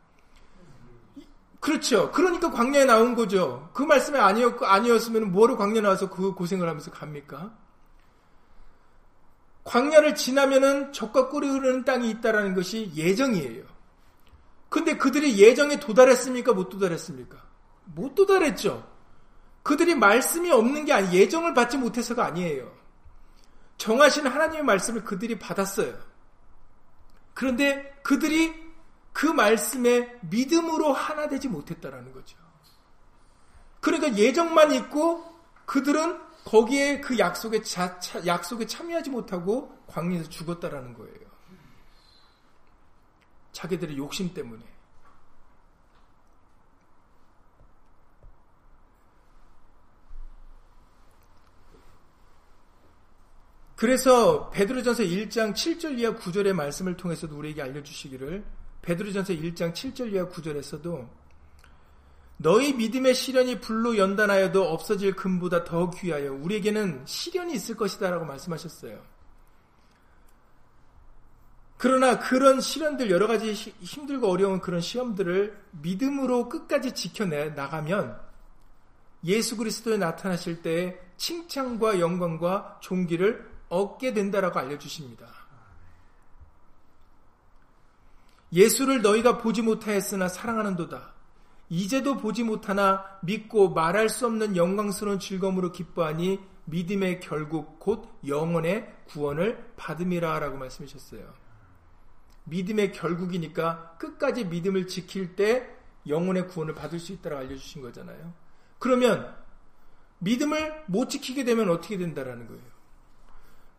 그렇죠. 그러니까 광야에 나온 거죠. 그 말씀이 아니었 아니었으면 뭐로 광야 나와서 그 고생을 하면서 갑니까? 광야를 지나면은 적과 꿀이 흐르는 땅이 있다라는 것이 예정이에요. 근데 그들이 예정에 도달했습니까? 못 도달했습니까? 못 도달했죠. 그들이 말씀이 없는 게 아니, 예정을 받지 못해서가 아니에요. 정하신 하나님의 말씀을 그들이 받았어요. 그런데 그들이 그 말씀에 믿음으로 하나 되지 못했다라는 거죠. 그러니까 예정만 있고 그들은 거기에 그 약속에 자, 차, 약속에 참여하지 못하고 광야에서 죽었다라는 거예요. 자기들의 욕심 때문에. 그래서 베드로전서 1장 7절 이하 9절의 말씀을 통해서도 우리에게 알려주시기를 베드로전서 1장 7절 이하 9절에서도 너희 믿음의 시련이 불로 연단하여도 없어질 금보다 더 귀하여 우리에게는 시련이 있을 것이다라고 말씀하셨어요. 그러나 그런 시련들 여러 가지 힘들고 어려운 그런 시험들을 믿음으로 끝까지 지켜내 나가면 예수 그리스도에 나타나실 때 칭찬과 영광과 존귀를 얻게 된다라고 알려 주십니다. 예수를 너희가 보지 못하였으나 사랑하는도다. 이제도 보지 못하나 믿고 말할 수 없는 영광스러운 즐거움으로 기뻐하니 믿음의 결국 곧 영혼의 구원을 받음이라 라고 말씀하셨어요. 믿음의 결국이니까 끝까지 믿음을 지킬 때 영혼의 구원을 받을 수 있다고 알려주신 거잖아요. 그러면 믿음을 못 지키게 되면 어떻게 된다라는 거예요.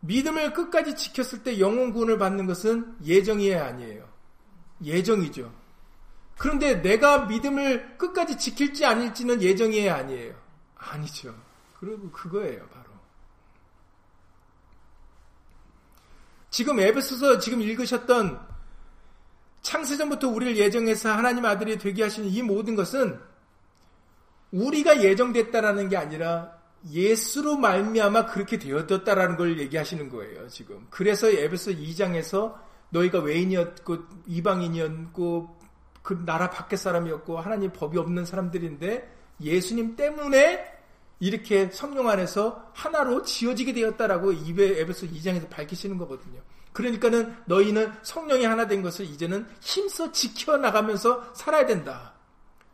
믿음을 끝까지 지켰을 때 영혼 구원을 받는 것은 예정이에요, 아니에요? 예정이죠. 그런데 내가 믿음을 끝까지 지킬지 아닐지는 예정이에요, 아니에요? 아니죠. 그리고 그거예요, 바로. 지금 에베소서 지금 읽으셨던 창세전부터 우리를 예정해서 하나님 아들이 되게 하시는 이 모든 것은 우리가 예정됐다라는 게 아니라 예수로 말미암아 그렇게 되었다라는 걸 얘기하시는 거예요, 지금. 그래서 에베소 2장에서 너희가 외인이었고 이방인이었고 그 나라 밖의 사람이었고 하나님 법이 없는 사람들인데 예수님 때문에 이렇게 성령 안에서 하나로 지어지게 되었다라고 입에 에베소 2장에서 밝히시는 거거든요. 그러니까는 너희는 성령이 하나 된 것을 이제는 힘써 지켜나가면서 살아야 된다.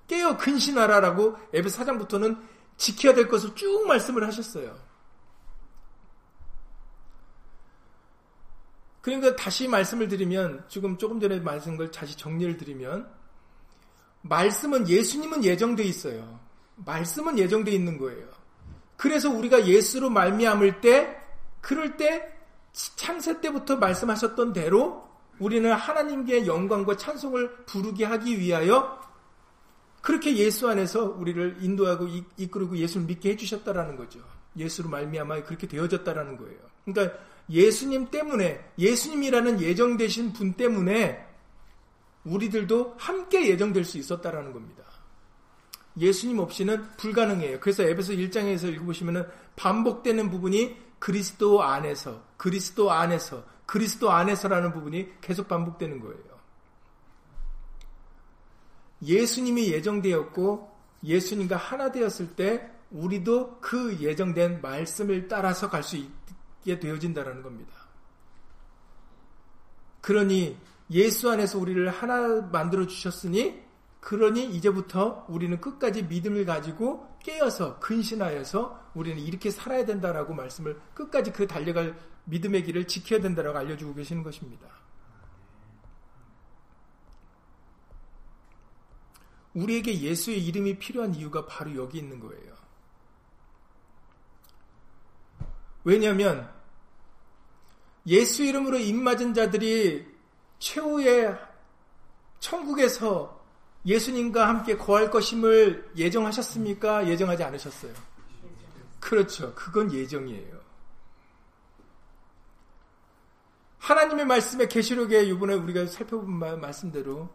깨어 근신하라라고 에베소 4장부터는 지켜야 될 것을 쭉 말씀을 하셨어요. 그러니까 다시 말씀을 드리면 지금 조금 전에 말씀 걸 다시 정리를 드리면 말씀은 예수님은 예정돼 있어요. 말씀은 예정돼 있는 거예요. 그래서 우리가 예수로 말미암을 때 그럴 때 창세 때부터 말씀하셨던 대로 우리는 하나님께 영광과 찬송을 부르게 하기 위하여 그렇게 예수 안에서 우리를 인도하고 이끌고 예수를 믿게 해주셨다라는 거죠. 예수로 말미암아 그렇게 되어졌다라는 거예요. 그러니까 예수님 때문에 예수님이라는 예정되신 분 때문에 우리들도 함께 예정될 수 있었다라는 겁니다. 예수님 없이는 불가능해요. 그래서 에베소 1장에서 읽어보시면 반복되는 부분이 그리스도 안에서, 그리스도 안에서, 그리스도 안에서라는 부분이 계속 반복되는 거예요. 예수님이 예정되었고 예수님과 하나 되었을 때 우리도 그 예정된 말씀을 따라서 갈 수 있 게 되어진다는 겁니다. 그러니 예수 안에서 우리를 하나 만들어 주셨으니 그러니 이제부터 우리는 끝까지 믿음을 가지고 깨어서 근신하여서 우리는 이렇게 살아야 된다라고 말씀을 끝까지 그 달려갈 믿음의 길을 지켜야 된다라고 알려주고 계시는 것입니다. 우리에게 예수의 이름이 필요한 이유가 바로 여기 있는 거예요. 왜냐하면 예수 이름으로 입맞은 자들이 최후의 천국에서 예수님과 함께 거할 것임을 예정하셨습니까? 예정하지 않으셨어요. 그렇죠. 그건 예정이에요. 하나님의 말씀에 계시록에 이번에 우리가 살펴본 말씀대로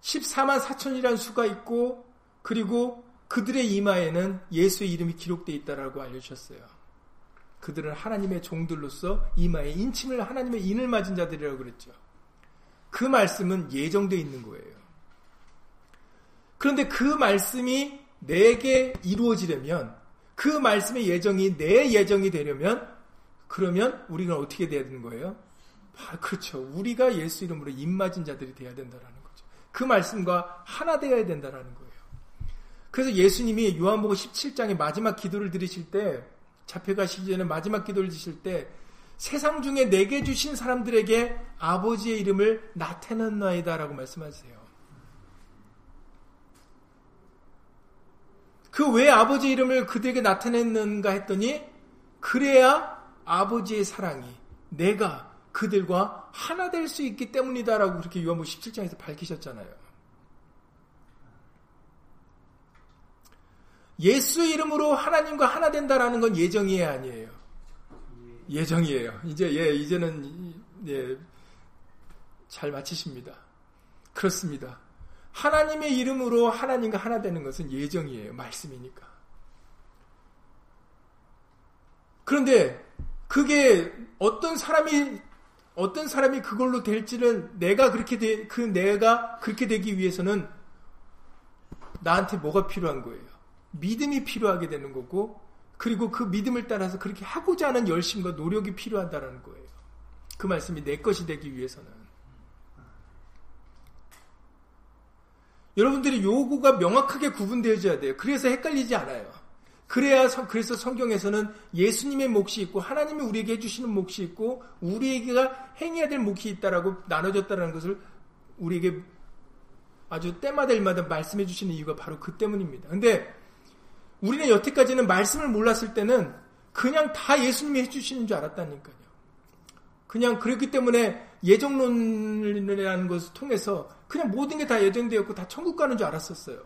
14만 4천이라는 수가 있고 그리고 그들의 이마에는 예수의 이름이 기록되어 있다라고 알려주셨어요. 그들은 하나님의 종들로서 이마에 인침을 하나님의 인을 맞은 자들이라고 그랬죠. 그 말씀은 예정되어 있는 거예요. 그런데 그 말씀이 내게 이루어지려면 그 말씀의 예정이 내 예정이 되려면 그러면 우리가 어떻게 돼야 되는 거예요? 아, 그렇죠. 우리가 예수 이름으로 입맞은 자들이 돼야 된다라는 거죠. 그 말씀과 하나 되어야 된다라는 거예요. 그래서 예수님이 요한복음 17장의 마지막 기도를 드리실 때 잡혀가시기 전에 마지막 기도를 드실 때 세상 중에 내게 주신 사람들에게 아버지의 이름을 나타낸나이다 라고 말씀하세요. 그 왜 아버지 이름을 그들에게 나타냈는가 했더니 그래야 아버지의 사랑이 내가 그들과 하나 될 수 있기 때문이다라고 그렇게 요한복음 17장에서 밝히셨잖아요. 예수 이름으로 하나님과 하나 된다라는 건 예정이에요, 아니에요? 예정이에요. 이제 예, 이제는 예, 잘 마치십니다. 그렇습니다. 하나님의 이름으로 하나님과 하나 되는 것은 예정이에요. 말씀이니까. 그런데 그게 어떤 사람이 어떤 사람이 그걸로 될지는 내가 그렇게 되, 그 내가 그렇게 되기 위해서는 나한테 뭐가 필요한 거예요? 믿음이 필요하게 되는 거고 그리고 그 믿음을 따라서 그렇게 하고자 하는 열심과 노력이 필요하다라는 거예요. 그 말씀이 내 것이 되기 위해서는 여러분들이 요구가 명확하게 구분되어져야 돼요. 그래서 헷갈리지 않아요. 그래야 그래서 성경에서는 예수님의 몫이 있고 하나님이 우리에게 해주시는 몫이 있고 우리에게가 행해야 될 몫이 있다라고 나눠졌다는 것을 우리에게 아주 때마다 일마다 말씀해 주시는 이유가 바로 그 때문입니다. 근데 우리는 여태까지는 말씀을 몰랐을 때는 그냥 다 예수님이 해주시는 줄 알았다니까요. 그냥 그렇기 때문에 예정론이라는 것을 통해서 그냥 모든 게 다 예정되었고 다 천국 가는 줄 알았었어요.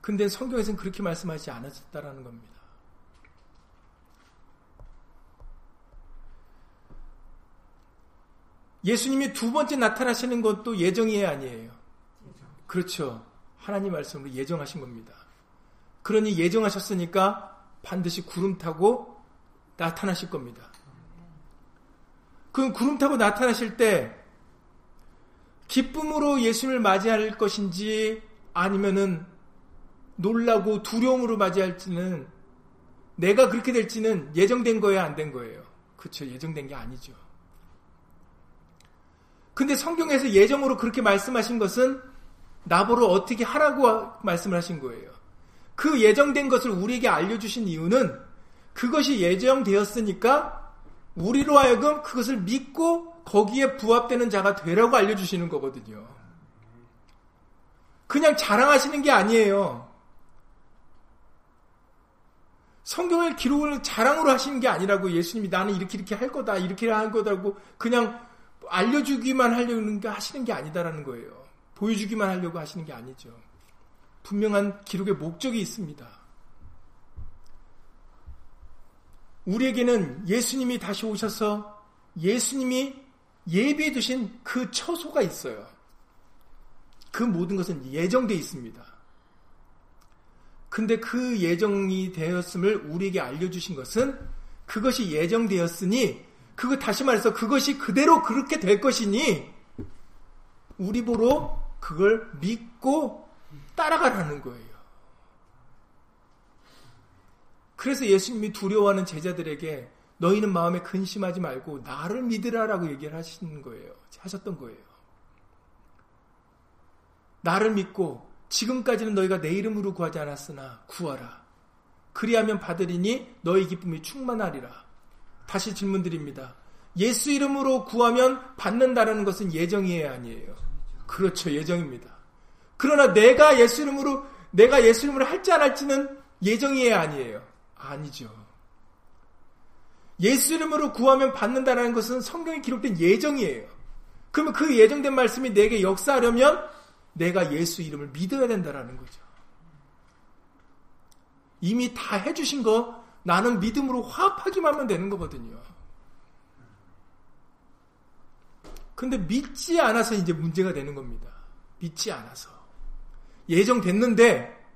근데 성경에서는 그렇게 말씀하지 않았다라는 겁니다. 예수님이 두 번째 나타나시는 것도 예정이 아니에요. 그렇죠. 하나님 말씀으로 예정하신 겁니다. 그러니 예정하셨으니까 반드시 구름 타고 나타나실 겁니다. 그 구름 타고 나타나실 때 기쁨으로 예수님을 맞이할 것인지 아니면은 놀라고 두려움으로 맞이할지는 내가 그렇게 될지는 예정된 거예요, 안 된 거예요. 그렇죠. 예정된 게 아니죠. 근데 성경에서 예정으로 그렇게 말씀하신 것은 나보러 어떻게 하라고 말씀을 하신 거예요. 그 예정된 것을 우리에게 알려주신 이유는 그것이 예정되었으니까 우리로 하여금 그것을 믿고 거기에 부합되는 자가 되라고 알려주시는 거거든요. 그냥 자랑하시는 게 아니에요. 성경을 기록을 자랑으로 하시는 게 아니라고 예수님이 나는 이렇게 이렇게 할 거다, 이렇게 할 거다고 그냥 알려주기만 하려는 게 하시는 게 아니다라는 거예요. 보여주기만 하려고 하시는 게 아니죠. 분명한 기록의 목적이 있습니다. 우리에게는 예수님이 다시 오셔서 예수님이 예비해 두신 그 처소가 있어요. 그 모든 것은 예정되어 있습니다. 근데 그 예정이 되었음을 우리에게 알려주신 것은 그것이 예정되었으니 그거 다시 말해서 그것이 그대로 그렇게 될 것이니 우리 보러 그걸 믿고 따라가라는 거예요. 그래서 예수님이 두려워하는 제자들에게 너희는 마음에 근심하지 말고 나를 믿으라라고 얘기를 하시는 거예요. 하셨던 거예요. 나를 믿고 지금까지는 너희가 내 이름으로 구하지 않았으나 구하라. 그리하면 받으리니 너희 기쁨이 충만하리라. 다시 질문 드립니다. 예수 이름으로 구하면 받는다는 것은 예정이에요, 아니에요? 그렇죠, 예정입니다. 그러나 내가 예수 이름으로, 내가 예수 이름으로 할지 안 할지는 예정이에요, 아니에요? 아니죠. 예수 이름으로 구하면 받는다는 것은 성경에 기록된 예정이에요. 그러면 그 예정된 말씀이 내게 역사하려면 내가 예수 이름을 믿어야 된다는 거죠. 이미 다 해주신 거 나는 믿음으로 화합하기만 하면 되는 거거든요. 근데 믿지 않아서 이제 문제가 되는 겁니다. 믿지 않아서. 예정됐는데,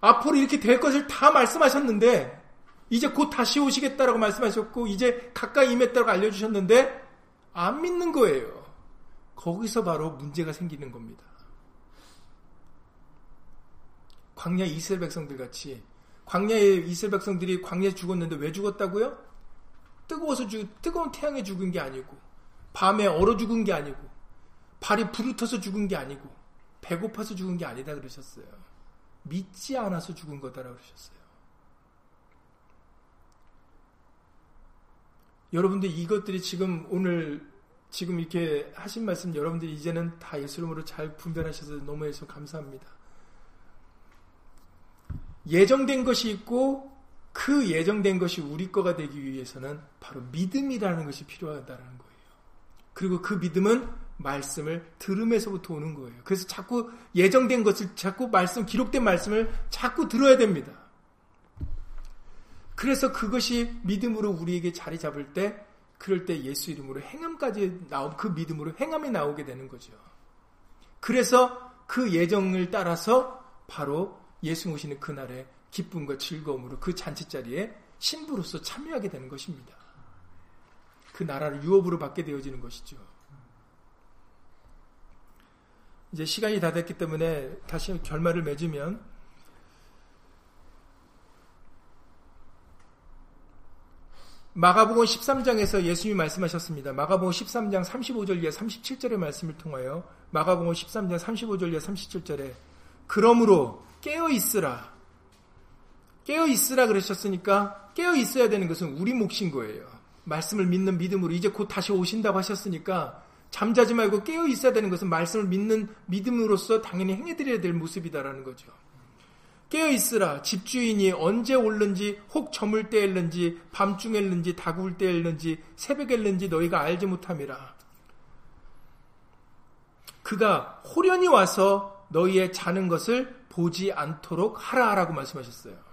앞으로 이렇게 될 것을 다 말씀하셨는데, 이제 곧 다시 오시겠다라고 말씀하셨고, 이제 가까이 임했다고 알려주셨는데, 안 믿는 거예요. 거기서 바로 문제가 생기는 겁니다. 광야 이스라엘 백성들 같이 광야의 이스라엘 백성들이 광야에 죽었는데 왜 죽었다고요? 뜨거워서 죽, 뜨거운 태양에 죽은 게 아니고, 밤에 얼어 죽은 게 아니고, 발이 부르터서 죽은 게 아니고, 배고파서 죽은 게 아니다 그러셨어요. 믿지 않아서 죽은 거다라고 그러셨어요. 여러분들 이것들이 지금 오늘 지금 이렇게 하신 말씀 여러분들이 이제는 다 예수 이름으로 잘 분별하셔서 너무 해서 감사합니다. 예정된 것이 있고 그 예정된 것이 우리 거가 되기 위해서는 바로 믿음이라는 것이 필요하다는 거예요. 그리고 그 믿음은 말씀을 들음에서부터 오는 거예요. 그래서 자꾸 예정된 것을 자꾸 말씀 기록된 말씀을 자꾸 들어야 됩니다. 그래서 그것이 믿음으로 우리에게 자리 잡을 때 그럴 때 예수 이름으로 행함까지 나오 그 믿음으로 행함이 나오게 되는 거죠. 그래서 그 예정을 따라서 바로 예수 오시는 그날에 기쁨과 즐거움으로 그 잔치 자리에 신부로서 참여하게 되는 것입니다. 그 나라를 유업으로 받게 되어지는 것이죠. 이제 시간이 다 됐기 때문에 다시 결말을 맺으면 마가복음 13장에서 예수님이 말씀하셨습니다. 마가복음 13장 35절 이하 37절의 말씀을 통하여 마가복음 13장 35절 이하 37절에 그러므로 깨어 있으라. 깨어 있으라 그러셨으니까 깨어 있어야 되는 것은 우리 몫인 거예요. 말씀을 믿는 믿음으로 이제 곧 다시 오신다고 하셨으니까 잠자지 말고 깨어 있어야 되는 것은 말씀을 믿는 믿음으로서 당연히 행해드려야 될 모습이다라는 거죠. 깨어 있으라 집주인이 언제 올는지 혹 저물 때일는지 밤중일는지 다구울 때일는지 새벽일는지 너희가 알지 못함이라. 그가 호련히 와서 너희의 자는 것을 보지 않도록 하라라고 말씀하셨어요.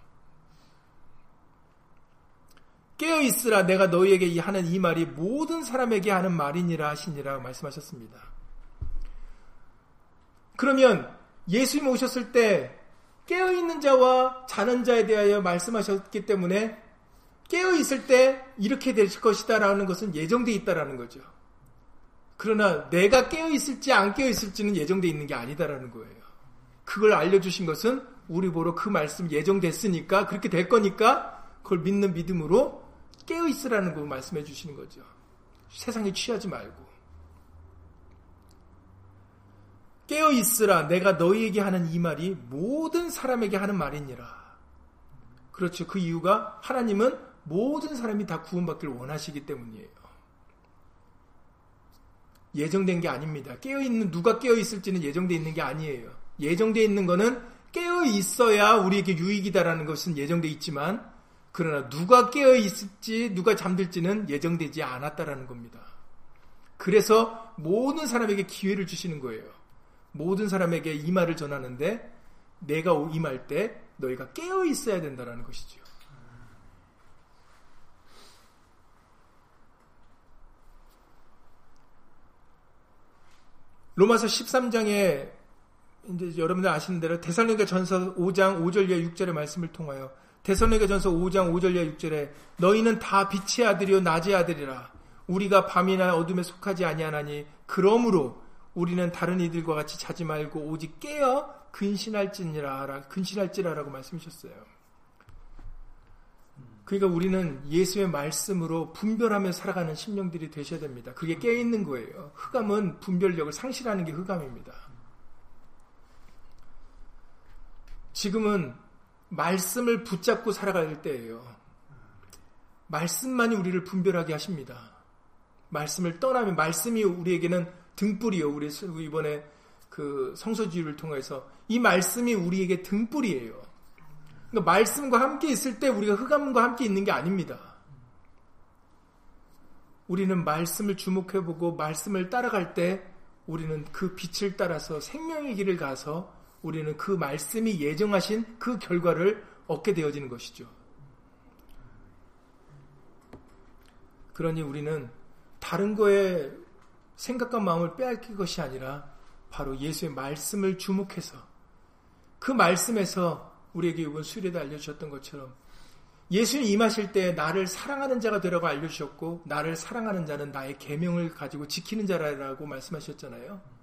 깨어 있으라 내가 너희에게 하는 이 말이 모든 사람에게 하는 말이니라 하시니라 말씀하셨습니다. 그러면 예수님 오셨을 때 깨어 있는 자와 자는 자에 대하여 말씀하셨기 때문에 깨어 있을 때 이렇게 될 것이다라는 것은 예정돼 있다라는 거죠. 그러나 내가 깨어 있을지 안 깨어 있을지는 예정돼 있는 게 아니다라는 거예요. 그걸 알려주신 것은 우리 보러 그 말씀 예정됐으니까 그렇게 될 거니까 그걸 믿는 믿음으로 깨어 있으라는 거 말씀해 주시는 거죠. 세상에 취하지 말고. 깨어 있으라 내가 너희에게 하는 이 말이 모든 사람에게 하는 말이니라. 그렇죠. 그 이유가 하나님은 모든 사람이 다 구원받기를 원하시기 때문이에요. 예정된 게 아닙니다. 깨어 있는 누가 깨어 있을지는 예정돼 있는 게 아니에요. 예정돼 있는 거는 깨어 있어야 우리에게 유익이다라는 것은 예정돼 있지만 그러나 누가 깨어 있을지 누가 잠들지는 예정되지 않았다라는 겁니다. 그래서 모든 사람에게 기회를 주시는 거예요. 모든 사람에게 이 말을 전하는데 내가 임할 때 너희가 깨어 있어야 된다라는 것이죠. 로마서 13장에 이제 여러분들 아시는 대로 대살로니가 전서 5장 5절 이하 6절의 말씀을 통하여 대선에게 전서 5장 5절이야 6절에 너희는 다 빛의 아들이요 낮의 아들이라 우리가 밤이나 어둠에 속하지 아니하나니 그러므로 우리는 다른 이들과 같이 자지 말고 오직 깨어 근신할지니라 근신할지라라고 말씀하셨어요. 그러니까 우리는 예수의 말씀으로 분별하며 살아가는 심령들이 되셔야 됩니다. 그게 깨어 있는 거예요. 흑암은 분별력을 상실하는 게 흑암입니다. 지금은 말씀을 붙잡고 살아갈 때예요. 말씀만이 우리를 분별하게 하십니다. 말씀을 떠나면 말씀이 우리에게는 등불이요. 우리 이번에 그 성서주의를 통해서 이 말씀이 우리에게 등불이에요. 그러니까 말씀과 함께 있을 때 우리가 흑암과 함께 있는 게 아닙니다. 우리는 말씀을 주목해보고 말씀을 따라갈 때 우리는 그 빛을 따라서 생명의 길을 가서 우리는 그 말씀이 예정하신 그 결과를 얻게 되어지는 것이죠. 그러니 우리는 다른 거에 생각과 마음을 빼앗길 것이 아니라 바로 예수의 말씀을 주목해서 그 말씀에서 우리에게 이번 수리에도 알려주셨던 것처럼 예수님 임하실 때 나를 사랑하는 자가 되라고 알려주셨고 나를 사랑하는 자는 나의 계명을 가지고 지키는 자라고 말씀하셨잖아요.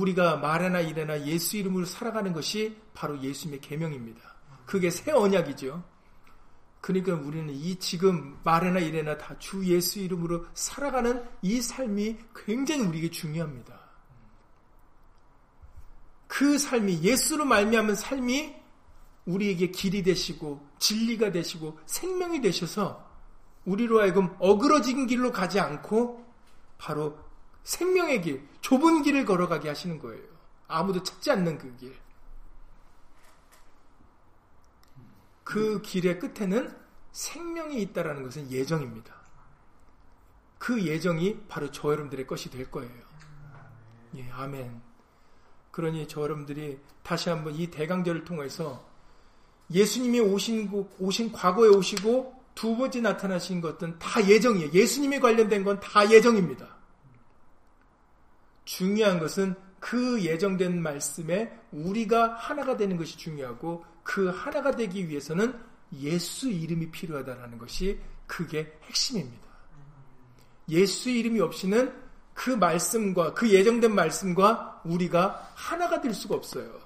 우리가 말에나 일에나 예수 이름으로 살아가는 것이 바로 예수님의 계명입니다. 그게 새 언약이죠. 그러니까 우리는 이 지금 말에나 일에나 다 주 예수 이름으로 살아가는 이 삶이 굉장히 우리에게 중요합니다. 그 삶이 예수로 말미암은 삶이 우리에게 길이 되시고 진리가 되시고 생명이 되셔서 우리로 하여금 어그러진 길로 가지 않고 바로 생명의 길, 좁은 길을 걸어가게 하시는 거예요. 아무도 찾지 않는 그 길. 그 길의 끝에는 생명이 있다라는 것은 예정입니다. 그 예정이 바로 저 여러분들의 것이 될 거예요. 예, 아멘. 그러니 저 여러분들이 다시 한번 이 대강절을 통해서 예수님이 오신, 오신 과거에 오시고 두 번째 나타나신 것은 다 예정이에요. 예수님이 관련된 건 다 예정입니다. 중요한 것은 그 예정된 말씀에 우리가 하나가 되는 것이 중요하고 그 하나가 되기 위해서는 예수 이름이 필요하다는 것이 그게 핵심입니다. 예수 이름이 없이는 그 말씀과 그 예정된 말씀과 우리가 하나가 될 수가 없어요.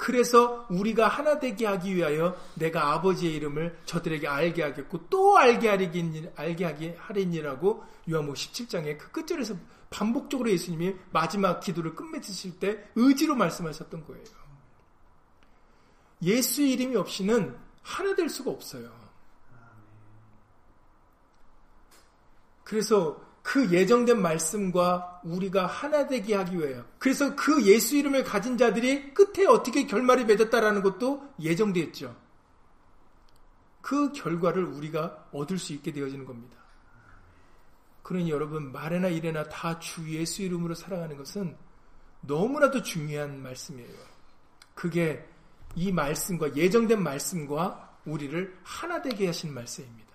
그래서 우리가 하나 되게 하기 위하여 내가 아버지의 이름을 저들에게 알게 하겠고 또 알게 하리긴 알게 하게 하리니라고 요한복 17장의 그 끝절에서 반복적으로 예수님이 마지막 기도를 끝맺으실 때 의지로 말씀하셨던 거예요. 예수 이름이 없이는 하나 될 수가 없어요. 그래서 그 예정된 말씀과 우리가 하나 되게 하기 위해요. 그래서 그 예수 이름을 가진 자들이 끝에 어떻게 결말이 맺었다라는 것도 예정되었죠. 그 결과를 우리가 얻을 수 있게 되어지는 겁니다. 그러니 여러분 말에나 일에나 다 주 예수 이름으로 살아가는 것은 너무나도 중요한 말씀이에요. 그게 이 말씀과 예정된 말씀과 우리를 하나 되게 하신 말씀입니다.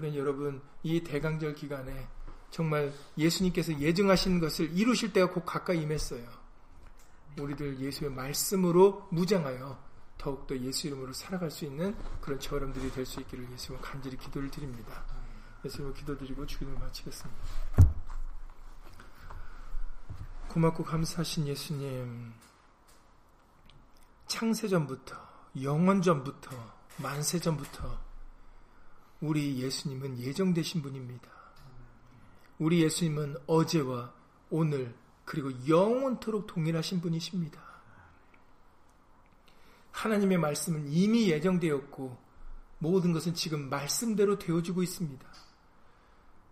그러니 여러분 이 대강절 기간에 정말 예수님께서 예정하신 것을 이루실 때가 곧 가까이 임했어요. 우리들 예수의 말씀으로 무장하여 더욱더 예수 이름으로 살아갈 수 있는 그런 저 여러분들이 될 수 있기를 예수님 간절히 기도를 드립니다. 예수님 기도드리고 주기도를 마치겠습니다. 고맙고 감사하신 예수님 창세전부터 영원전부터 만세전부터 우리 예수님은 예정되신 분입니다. 우리 예수님은 어제와 오늘 그리고 영원토록 동일하신 분이십니다. 하나님의 말씀은 이미 예정되었고 모든 것은 지금 말씀대로 되어지고 있습니다.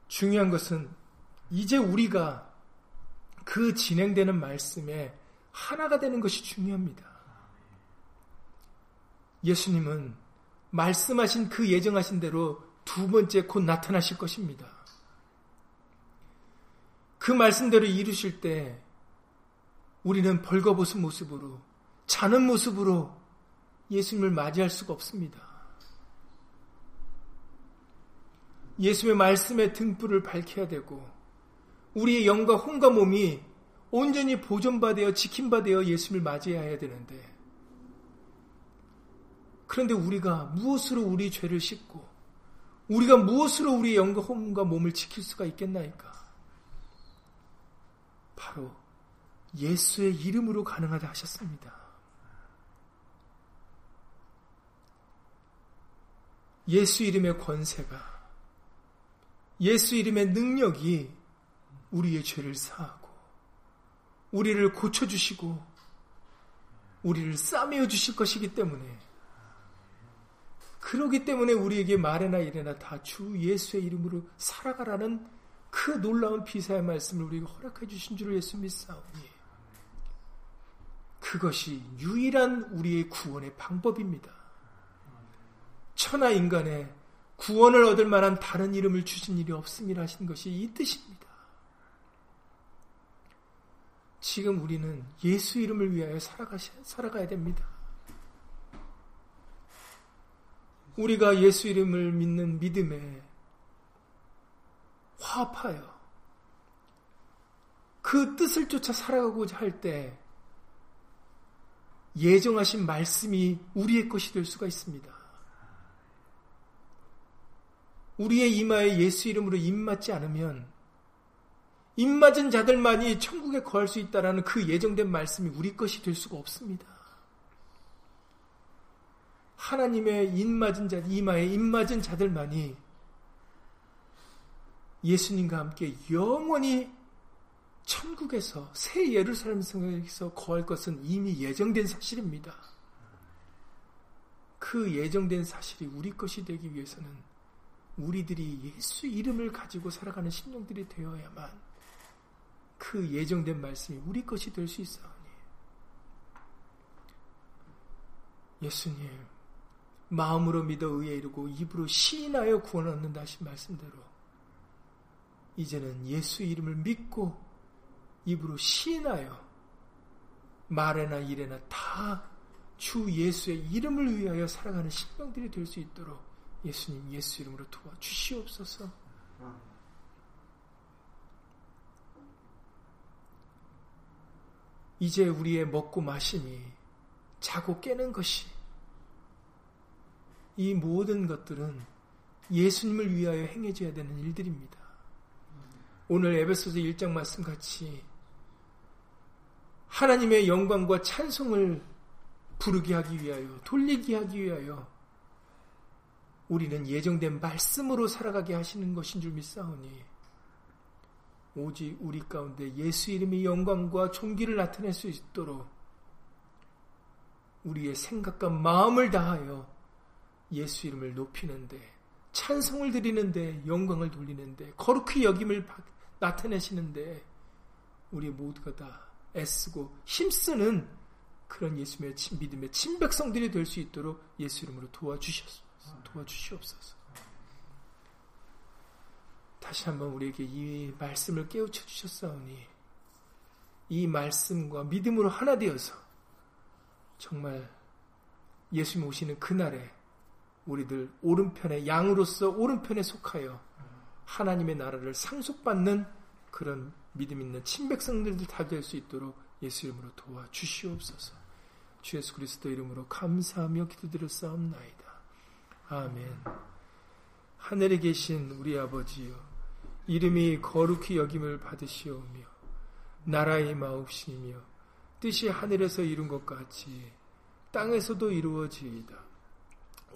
중요한 것은 이제 우리가 그 진행되는 말씀에 하나가 되는 것이 중요합니다. 예수님은 말씀하신 그 예정하신 대로 두 번째 곧 나타나실 것입니다. 그 말씀대로 이루실 때 우리는 벌거벗은 모습으로 자는 모습으로 예수님을 맞이할 수가 없습니다. 예수의 말씀의 등불을 밝혀야 되고 우리의 영과 혼과 몸이 온전히 보존받아 지킴받아 예수님을 맞이해야 되는데 그런데 우리가 무엇으로 우리 죄를 씻고 우리가 무엇으로 우리 영과 혼과 몸을 지킬 수가 있겠나이까? 바로 예수의 이름으로 가능하다 하셨습니다. 예수 이름의 권세가 예수 이름의 능력이 우리의 죄를 사하고 우리를 고쳐주시고 우리를 싸매어 주실 것이기 때문에 그러기 때문에 우리에게 말에나 이래나 다 주 예수의 이름으로 살아가라는 그 놀라운 비사의 말씀을 우리에게 허락해 주신 줄을 예수 믿사오니 그것이 유일한 우리의 구원의 방법입니다. 천하 인간의 구원을 얻을 만한 다른 이름을 주신 일이 없음이라 하신 것이 이 뜻입니다. 지금 우리는 예수 이름을 위하여 살아가시, 살아가야 됩니다. 우리가 예수 이름을 믿는 믿음에 화합하여 그 뜻을 쫓아 살아가고자 할 때 예정하신 말씀이 우리의 것이 될 수가 있습니다. 우리의 이마에 예수 이름으로 입맞지 않으면 입맞은 자들만이 천국에 거할 수 있다라는 그 예정된 말씀이 우리 것이 될 수가 없습니다. 하나님의 입맞은 자, 이마에 입맞은 자들만이 예수님과 함께 영원히 천국에서 새 예루살렘 성에서 거할 것은 이미 예정된 사실입니다. 그 예정된 사실이 우리 것이 되기 위해서는 우리들이 예수 이름을 가지고 살아가는 신령들이 되어야만 그 예정된 말씀이 우리 것이 될 수 있사오니 예수님 마음으로 믿어 의에 이르고 입으로 시인하여 구원 얻는다 하신 말씀대로 이제는 예수 이름을 믿고 입으로 시인하여 말에나 일에나 다 주 예수의 이름을 위하여 살아가는 신명들이 될 수 있도록 예수님 예수 이름으로 도와 주시옵소서. 이제 우리의 먹고 마심이 자고 깨는 것이 이 모든 것들은 예수님을 위하여 행해져야 되는 일들입니다. 오늘 에베소서 1장 말씀 같이 하나님의 영광과 찬송을 부르게 하기 위하여, 돌리게 하기 위하여 우리는 예정된 말씀으로 살아가게 하시는 것인 줄 믿사오니 오직 우리 가운데 예수 이름의 영광과 존귀를 나타낼 수 있도록 우리의 생각과 마음을 다하여 예수 이름을 높이는데 찬송을 드리는데 영광을 돌리는데 거룩히 여김을 나타내시는데 우리 모두가 다 애쓰고 힘쓰는 그런 예수의 믿음의 친백성들이 될 수 있도록 예수 이름으로 도와주셨소, 도와주시옵소서. 다시 한번 우리에게 이 말씀을 깨우쳐 주셨사오니 이 말씀과 믿음으로 하나 되어서 정말 예수님 오시는 그날에 우리들 오른편에 양으로서 오른편에 속하여 하나님의 나라를 상속받는 그런 믿음 있는 친백성들도 다될 수 있도록 예수 이름으로 도와 주시옵소서. 주 예수 그리스도 이름으로 감사하며 기도드렸사옵나이다. 아멘. 하늘에 계신 우리 아버지여, 이름이 거룩히 여김을 받으시오며, 나라의 마옵시며, 뜻이 하늘에서 이룬 것 같이 땅에서도 이루어지이다.